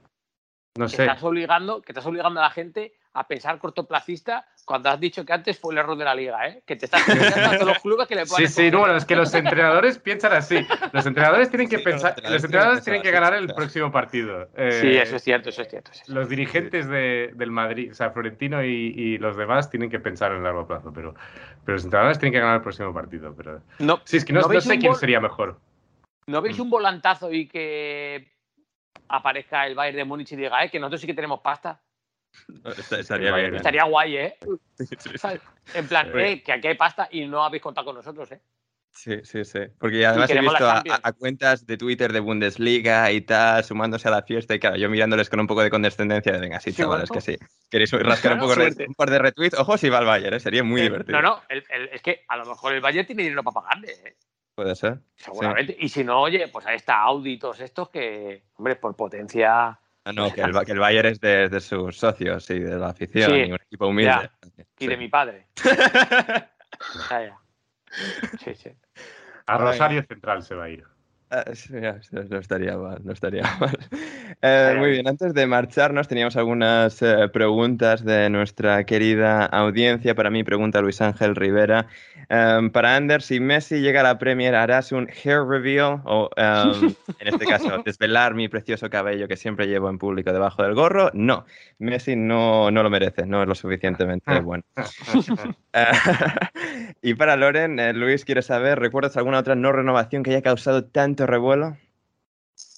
no que sé. estás obligando, que estás obligando a la gente a pensar cortoplacista cuando has dicho que antes fue el error de la liga, ¿eh? Que te estás obligando a todos los clubes que le puedan Sí, sí, no, bueno, es que los entrenadores piensan así. Los entrenadores tienen que sí, pensar, los entrenadores, los entrenadores tienen que ganar el próximo partido. Eh, sí, eso es cierto, eso es cierto. Eso es los dirigentes de, del Madrid, o sea, Florentino y, y, los demás tienen que pensar en largo plazo, pero, pero los entrenadores tienen que ganar el próximo partido. Pero... No, sí, es que no, no, no sé quién sería mejor. ¿No veis un volantazo y que aparezca el Bayern de Múnich y diga, eh, que nosotros sí que tenemos pasta. Estaría, bien, Estaría guay, ¿eh? En plan, eh, que aquí hay pasta y no habéis contado con nosotros, ¿eh? Sí, sí, sí. Porque además he visto a, a, cuentas de Twitter de Bundesliga y tal, sumándose a la fiesta y claro, yo mirándoles con un poco de condescendencia de venga, sí, chavales, que sí. Queréis rascar un, poco un par de retweets. Ojo si va al Bayern, ¿eh? sería muy eh, divertido. No, no, el, el, es que a lo mejor el Bayern tiene dinero para pagarle, ¿eh? Puede ser. Seguramente. Sí. Y si no, oye, pues ahí está Audi y todos estos que, hombre, por potencia. Ah, no, que el, que el, Bayern es de, de, sus socios y de la afición sí, y un equipo humilde. Ya. Y sí. de mi padre. ya, ya. Sí, sí. A Rosario Central se va a ir. Sí, no estaría mal, no estaría mal. Eh, muy bien, antes de marcharnos teníamos algunas eh, preguntas de nuestra querida audiencia. Para mí pregunta Luis Ángel Rivera. Em, para Anders, si Messi llega a la Premier, ¿harás un hair reveal? O, em, en este caso, desvelar mi precioso cabello que siempre llevo en público debajo del gorro. No, Messi no, no lo merece, no es lo suficientemente bueno. Eh, y para Loren, eh, Luis quiere saber, ¿recuerdas alguna otra no renovación que haya causado tanto revuelo?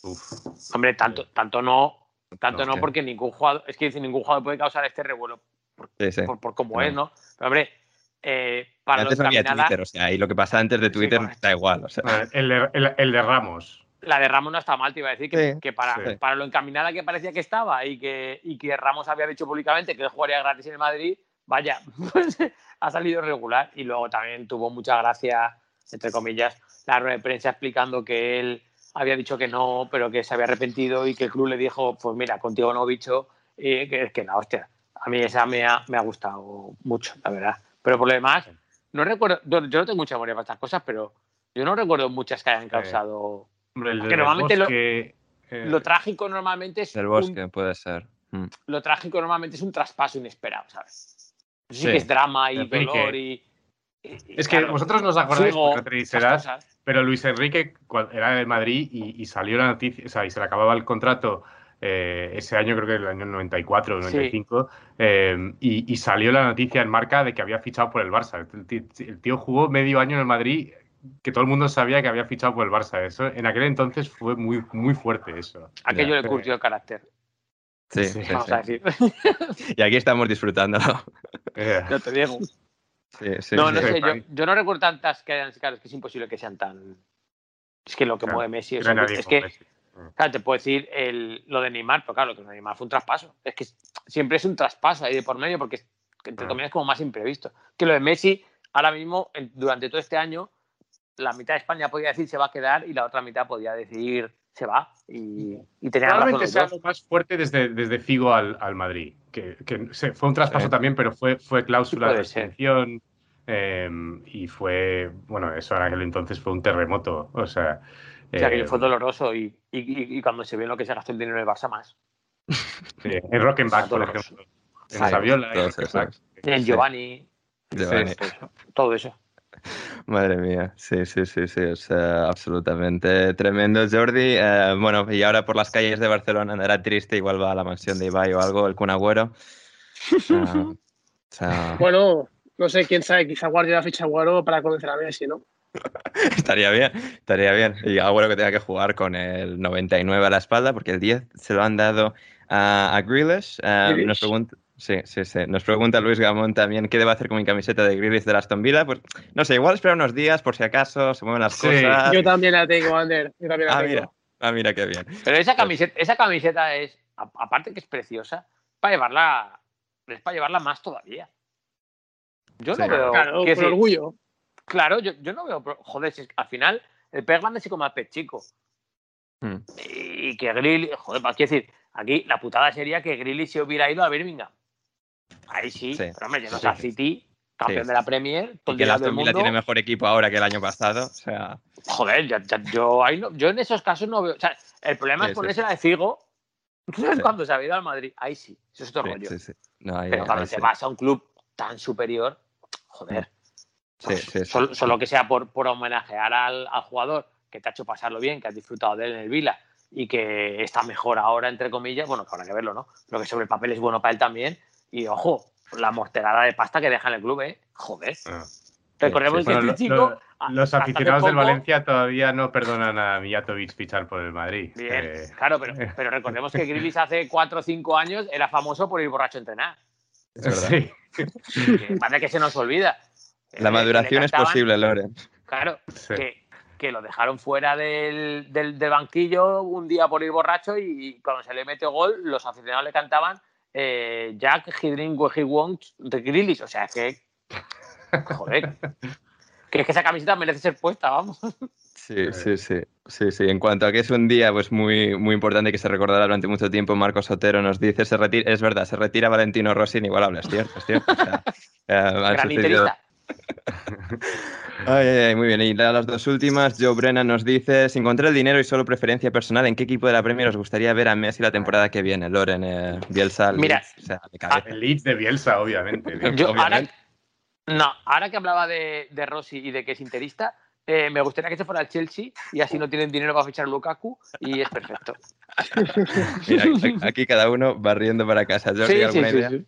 Uf. Hombre, tanto, tanto no, tanto no, porque ningún jugador, es que dice, ningún jugador puede causar este revuelo por, Sí, sí. por, por Claro. es, ¿no? Pero hombre, eh, para Antes lo no había encaminada, Twitter, o sea, y lo que pasa antes de Twitter da igual. O sea, El de, el- el de Ramos. la de Ramos no está mal, te iba a decir, que, Sí, que para, sí. para lo encaminada que parecía que estaba y que, y que Ramos había dicho públicamente que él jugaría gratis en el Madrid, vaya, pues ha salido regular. Y luego también tuvo mucha gracia, entre comillas, la rueda de prensa explicando que él había dicho que no, pero que se había arrepentido y que el club le dijo, pues mira, contigo no, bicho, y que es que la hostia. A mí esa me ha, me ha gustado mucho, la verdad. Pero por lo demás, no recuerdo, yo no tengo mucha memoria para estas cosas, pero yo no recuerdo muchas que hayan causado... Hombre, el Que normalmente lo- Bosque, eh, Lo trágico normalmente es del un- bosque, puede ser. Mm. lo trágico normalmente es un traspaso inesperado, ¿sabes? Eso sí, Sí. que es drama y dolor y, Es que claro, vosotros no os acordáis cosas. pero Luis Enrique era del Madrid y, y salió la noticia, o sea, y se le acababa el contrato eh, ese año, creo que el año 94 o Sí. 95, eh, y, y salió la noticia en marca de que había fichado por el Barça. El tío, el tío jugó medio año en el Madrid que todo el mundo sabía que había fichado por el Barça. Eso en aquel entonces fue muy, muy fuerte eso. Aquello le curtió el carácter, Sí, Sí, sí, vamos sí. a decir. Y aquí estamos disfrutándolo. Eh, Yo te digo. Sí, sí, no, no sé, yo, yo no recuerdo tantas que hayan, claro, es que es imposible que sean tan... Es que lo que Claro, mueve Messi es, nadie es que, Messi. claro, te puedo decir el, lo de Neymar, pero claro, lo de Neymar fue un traspaso. Es que siempre es un traspaso ahí de por medio porque, es- que entre Ah. comillas, es como más imprevisto. Que lo de Messi, ahora mismo, durante todo este año, la mitad de España podía decir se va a quedar y la otra mitad podía decir se va. Y, razón Probablemente sea lo más fuerte desde, desde Figo al, al Madrid, que, que se- fue un traspaso Sí. también, pero fue, fue cláusula Sí, de extensión eh, y fue, bueno, eso en aquel entonces fue un terremoto, o sea... O sea, que eh, fue doloroso y, y- y- y cuando se ve en lo que se gastó el dinero en el Barça más. sí, en Rockenbach, por ejemplo, en Saviola, en. En Giovanni, Giovanni. todo eso. Madre mía, sí, sí, sí, sí, es absolutamente tremendo. Jordi, eh, bueno, y ahora por las calles de Barcelona andará triste, igual va a la mansión de Ibai o algo, el Kun Agüero. O sea, Bueno, no sé, quién sabe, quizá guarde la ficha Guaro para conocer a Messi, ¿no? estaría bien, estaría bien. Y Agüero que tenga que jugar con el 99 a la espalda, porque el 10 se lo han dado a, a Grealish. Eh, Grealish. nos pregunta, sí, sí, sí. Nos pregunta Luis Gamón también qué debe hacer con mi camiseta de Grealish de Aston Villa. Pues no sé, igual espera unos días por si acaso se mueven las Sí. cosas. Yo también la tengo, Ander. Yo también la Ah, tengo. mira, ah, mira qué bien. Pero esa camiseta, esa camiseta es, a- aparte que es preciosa, para llevarla, es para llevarla más todavía. Yo Sí, no veo. Claro, decir, orgullo. Claro, yo, yo no veo. Joder, si es que al final el pez grande se come al pez chico. Hmm. Y que Grill. Joder, pues, quiero decir, aquí la putada sería que Grilly se hubiera ido a Birmingham. Ahí sí, Sí. pero hombre, llenos Sí. al City, campeón Sí. de la Premier, todo Y que el Aston Villa tiene mejor equipo ahora que el año pasado. O sea, Joder, ya- ya- yo, ahí no- yo en esos casos no veo. O sea, el problema es ponerse la de Figo cuando se ha ido al Madrid. Ahí sí, eso es otro rollo. No, ahí- Pero cuando te vas a un club tan superior, joder. Pues, solo, solo que sea por, por homenajear al, al jugador que te ha hecho pasarlo bien, que has disfrutado de él en el Vila y que está mejor ahora, entre comillas, bueno, que habrá que verlo, ¿no? Lo que sobre el papel es bueno para él también. Y ojo, la morterada de pasta que deja en el club, ¿eh? Joder. Ah. Recordemos sí. que Bueno, este chico. lo- los aficionados del Valencia todavía no perdonan a Mijatovic fichar por el Madrid. Bien, Eh, claro, pero, pero recordemos que Grilis hace 4 o 5 años era famoso por ir borracho a entrenar. Es verdad. sí. Que Parece que se nos olvida. La Eh, maduración es posible, Loren. Claro, Sí. que, que lo dejaron fuera del, del, del banquillo un día por ir borracho y cuando se le metió gol, los aficionados le cantaban eh, Jack, he drink what he wants de. O sea, que. Joder. que es que esa camiseta merece ser puesta, vamos. Sí, sí, sí, sí, sí. En cuanto a que es un día pues muy, muy importante que se recordará durante mucho tiempo, Marcos Otero nos dice, se retira, es verdad, se retira Valentino Rossi inigualable, es cierto, es cierto. O sea, eh, Gran. Ay, ay, ay, muy bien. Y las dos últimas, Joe Brennan nos dice, sin contar el dinero y solo preferencia personal, ¿en qué equipo de la Premier os gustaría ver a Messi la temporada que viene? Loren, eh, Bielsa, Mira, Leeds, o sea. El Leeds de Bielsa, obviamente. Yo, ahora, no, ahora que hablaba de, de Rossi y de que es interista, eh, me gustaría que se fuera al Chelsea y así no tienen dinero para fichar a Lukaku y es perfecto. Mira, aquí- cada uno va riendo para casa. Jordi, Sí, sí, ¿alguna sí.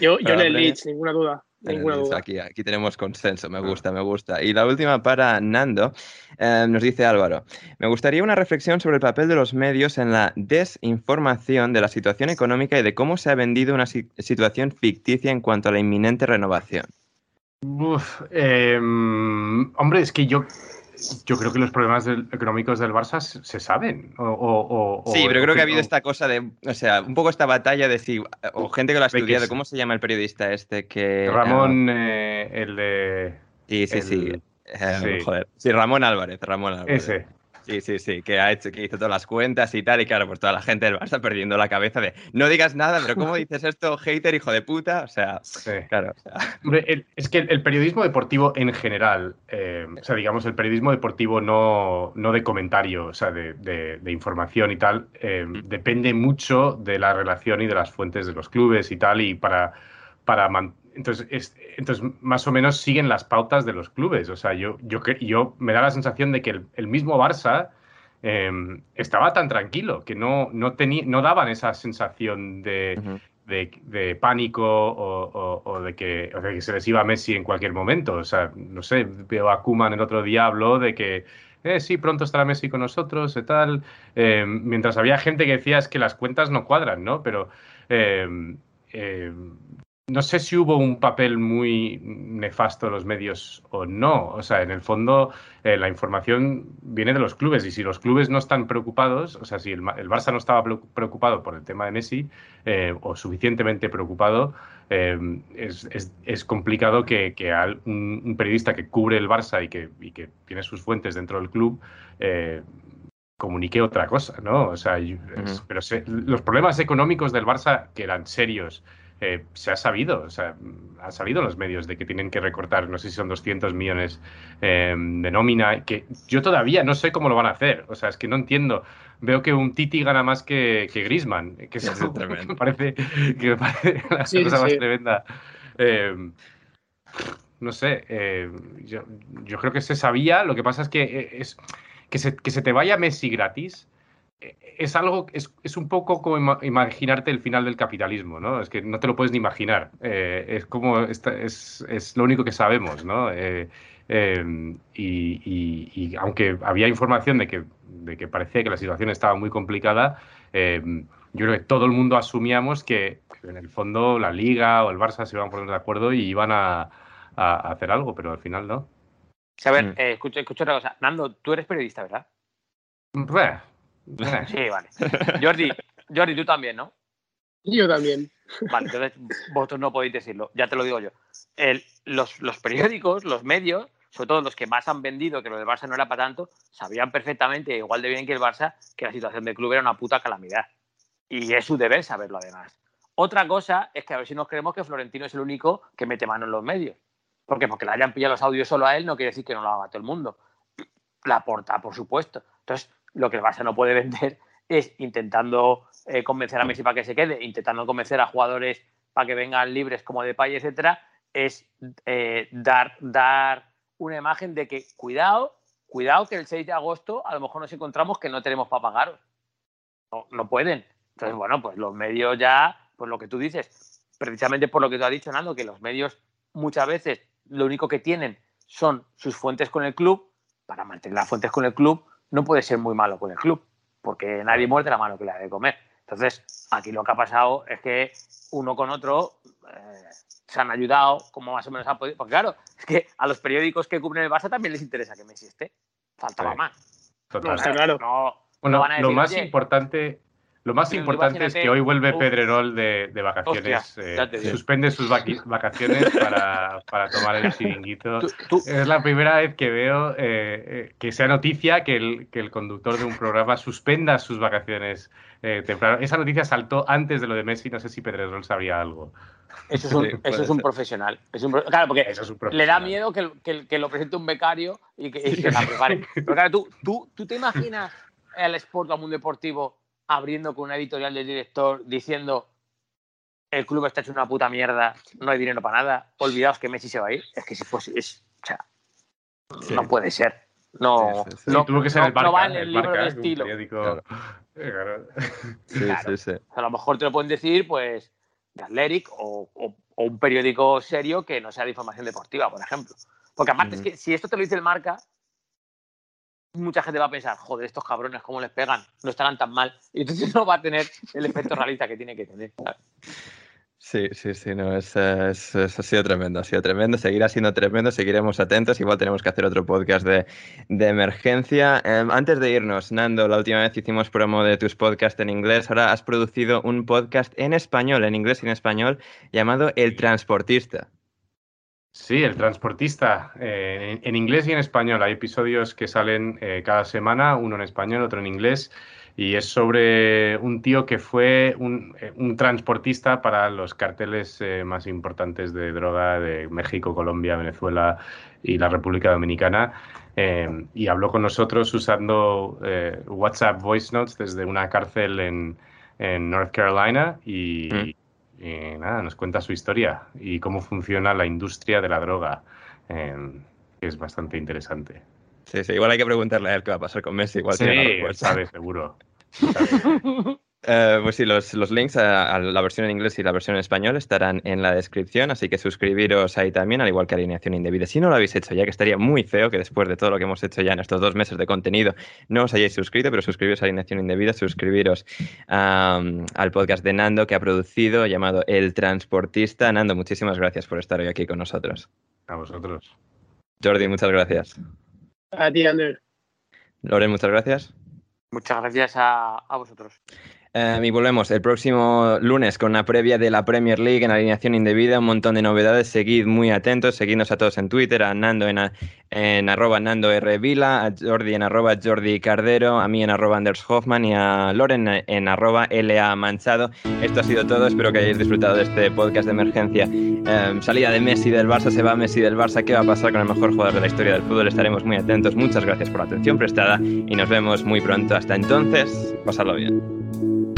Yo, yo en el. Leeds, ninguna duda. Ninguna duda. Aquí, aquí tenemos consenso, me gusta, me gusta. Y la última para Nando, eh, nos dice Álvaro, me gustaría una reflexión sobre el papel de los medios en la desinformación de la situación económica y de cómo se ha vendido una si- situación ficticia en cuanto a la inminente renovación. Uf, eh, hombre, es que yo, yo creo que los problemas del- económicos del Barça se, se saben. O, o- o- Sí, pero creo que ha habido esta cosa de, o sea, un poco esta batalla de si, o gente que lo ha estudiado, es- ¿cómo se llama el periodista este que... Ramón, eh, el de. Sí, sí, el- sí. Eh, sí. Joder. Sí, Ramón Álvarez, Ramón Álvarez. Ese. Sí, sí, sí, que ha hecho, que hizo todas las cuentas y tal, y claro, pues toda la gente del Barça perdiendo la cabeza de no digas nada, pero ¿cómo dices esto, hater, hijo de puta? O sea, Sí. claro, o sea, Hombre, el- es que el, el periodismo deportivo en general, eh, o sea, digamos, el periodismo deportivo no, no de comentario, o sea, de, de- de información y tal, eh, depende mucho de la relación y de las fuentes de los clubes y tal, y para, para man- entonces, es- entonces, más o menos siguen las pautas de los clubes. O sea, yo, yo, yo me da la sensación de que el, el mismo Barça eh, estaba tan tranquilo, que no, no, tenía, no daban esa sensación de, de, de pánico o, o- o de que, o de que se les iba Messi en cualquier momento. O sea, no sé, veo a Kuman el otro día habló de que eh, sí, pronto estará Messi con nosotros y tal. Eh, mientras había gente que decía es que las cuentas no cuadran, ¿no? Pero eh, no sé si hubo un papel muy nefasto de los medios o no. O sea, en el fondo eh, la información viene de los clubes y si los clubes no están preocupados, o sea, si el, el Barça no estaba pre- preocupado por el tema de Messi eh, o suficientemente preocupado, eh, es, es- es complicado que, que al- un, un periodista que cubre el Barça y que, y que tiene sus fuentes dentro del club comunique otra cosa, ¿no? O sea, yo- pero se- los problemas económicos del Barça que eran serios eh, se ha sabido, o sea, ha salido en los medios de que tienen que recortar, no sé si son 200 millones eh, de nómina, que yo todavía no sé cómo lo van a hacer, o sea, es que no entiendo. Veo que un Titi gana más que, que Griezmann, que es algo me parece, que me parece la Sí, cosa más tremenda. Eh, no sé, eh, yo, yo creo que se sabía, lo que pasa es que eh, es que se, que se te vaya Messi gratis es algo, es, es un poco como ima- imaginarte el final del capitalismo, ¿no? Es que no te lo puedes ni imaginar. Eh, es como, esta- es, es lo único que sabemos, ¿no? Eh, eh, y, y- y aunque había información de que, de que parecía que la situación estaba muy complicada, eh, yo creo que todo el mundo asumíamos que en el fondo la Liga o el Barça se iban a poner de acuerdo y iban a, a- hacer algo, pero al final no. A ver, Mm. eh, escucha, escucha otra cosa. Nando, tú eres periodista, ¿verdad? Bueh. Sí, vale. Jordi, Jordi, tú también, ¿no? Yo también. Vale, entonces vosotros no podéis decirlo, ya te lo digo yo. El- los, los periódicos, los medios, sobre todo los que más han vendido, que lo del Barça no era para tanto, sabían perfectamente, igual de bien que el Barça, que la situación del club era una puta calamidad. Y es su deber saberlo además. Otra cosa es que a ver si nos creemos que Florentino es el único que mete mano en los medios. ¿Por qué? Porque le hayan pillado los audios solo a él no quiere decir que no lo haga todo el mundo. La porta, por supuesto. Entonces, lo que el Barça no puede vender es intentando eh, convencer a Messi para que se quede, intentando convencer a jugadores para que vengan libres como Depay, etcétera, es eh, dar, dar una imagen de que cuidado, cuidado que el 6 de agosto a lo mejor nos encontramos que no tenemos para pagaros. No, no pueden. Entonces, bueno, pues los medios ya, pues lo que tú dices, precisamente por lo que tú has dicho, Nando, que los medios muchas veces lo único que tienen son sus fuentes con el club, para mantener las fuentes con el club no puede ser muy malo con el club, porque nadie muerde la mano que le ha de comer. Entonces, aquí lo que ha pasado es que uno con otro eh, se han ayudado, como más o menos han podido. Porque claro, es que a los periódicos que cubren el Barça también les interesa que Messi esté. Faltaba Sí. más. Total. está claro. No, Bueno, no van a lo decir, más "Oye, importante, Lo más Pero importante es que hoy vuelve. Pedrerol de, de vacaciones. Hostia, eh, suspende sus vacaciones para, para tomar el chiringuito. Tú- tú- Es la primera vez que veo eh, eh, que sea noticia que el, que el conductor de un programa suspenda sus vacaciones eh, temprano. Esa noticia saltó antes de lo de Messi. No sé si Pedrerol sabría algo. Eso es un, Sí, eso es un profesional. Es un pro- claro, porque Eso es un le da miedo que, que- que lo presente un becario y que, y que la prepare. Pero claro, ¿tú, tú, tú te imaginas el Sport o Mundo Deportivo abriendo con una editorial del director diciendo el club está hecho una puta mierda, no hay dinero para nada, olvidaos que Messi se va a ir. Es que si fuese, es, o sea, Sí. no puede ser. No, Sí, sí, sí. no, tuvo que ser no- el Barca, no va en el, el libro Barca, de estilo. periódico. Claro. Eh, claro. Sí, Claro. sí, sí. O sea, a lo mejor te lo pueden decir, pues, de Athletic o, o- o un periódico serio que no sea de información deportiva, por ejemplo. Porque aparte es que si esto te lo dice el marca, mucha gente va a pensar, joder, estos cabrones, ¿cómo les pegan? No estarán tan mal. Y entonces no va a tener el efecto realista que tiene que tener. Sí, sí, sí, no, es, ha sido tremendo, ha sido tremendo, seguirá siendo tremendo, seguiremos atentos, igual tenemos que hacer otro podcast de, de emergencia. Eh, antes de irnos, Nando, la última vez hicimos promo de tus podcasts en inglés, ahora has producido un podcast en español, en inglés y en español, llamado El Transportista. Sí, el transportista, eh, en, inglés y en español. Hay episodios que salen eh, cada semana, uno en español, otro en inglés, y es sobre un tío que fue un, eh, transportista para los carteles más importantes de droga de México, Colombia, Venezuela y la República Dominicana. y habló con nosotros usando WhatsApp Voice Notes desde una cárcel en, en North Carolina y, Mm. Y nada, nos cuenta su historia y cómo funciona la industria de la droga, eh, que es bastante interesante. Sí, sí, igual hay que preguntarle a él qué va a pasar con Messi, igual sí, sabe, seguro. Sabe. Eh, pues sí, los, los links a, a la versión en inglés y la versión en español estarán en la descripción, así que suscribiros ahí también, al igual que alineación indebida. Si no lo habéis hecho ya, que estaría muy feo que después de todo lo que hemos hecho ya en estos dos meses de contenido no os hayáis suscrito, pero suscribiros a alineación indebida, suscribiros al podcast de Nando que ha producido llamado El Transportista. Nando, muchísimas gracias por estar hoy aquí con nosotros. A vosotros. Jordi, muchas gracias. A ti, Ander. Loren, muchas gracias. Muchas gracias a, a vosotros. Eh, y volvemos el próximo lunes con una previa de la Premier League en alineación indebida, un montón de novedades. Seguid muy atentos, seguidnos a todos en Twitter, a Nando en, a- en arroba Nando R. Vila, a Jordi en arroba Jordi Cardero, a mí en arroba Anders Hoffman y a Loren en arroba LA Manchado. Esto ha sido todo, espero que hayáis disfrutado de este podcast de emergencia. Eh, salida de Messi del Barça, se va Messi del Barça, ¿qué va a pasar con el mejor jugador de la historia del fútbol? Estaremos muy atentos, muchas gracias por la atención prestada y nos vemos muy pronto. Hasta entonces, pasadlo bien. Thank you.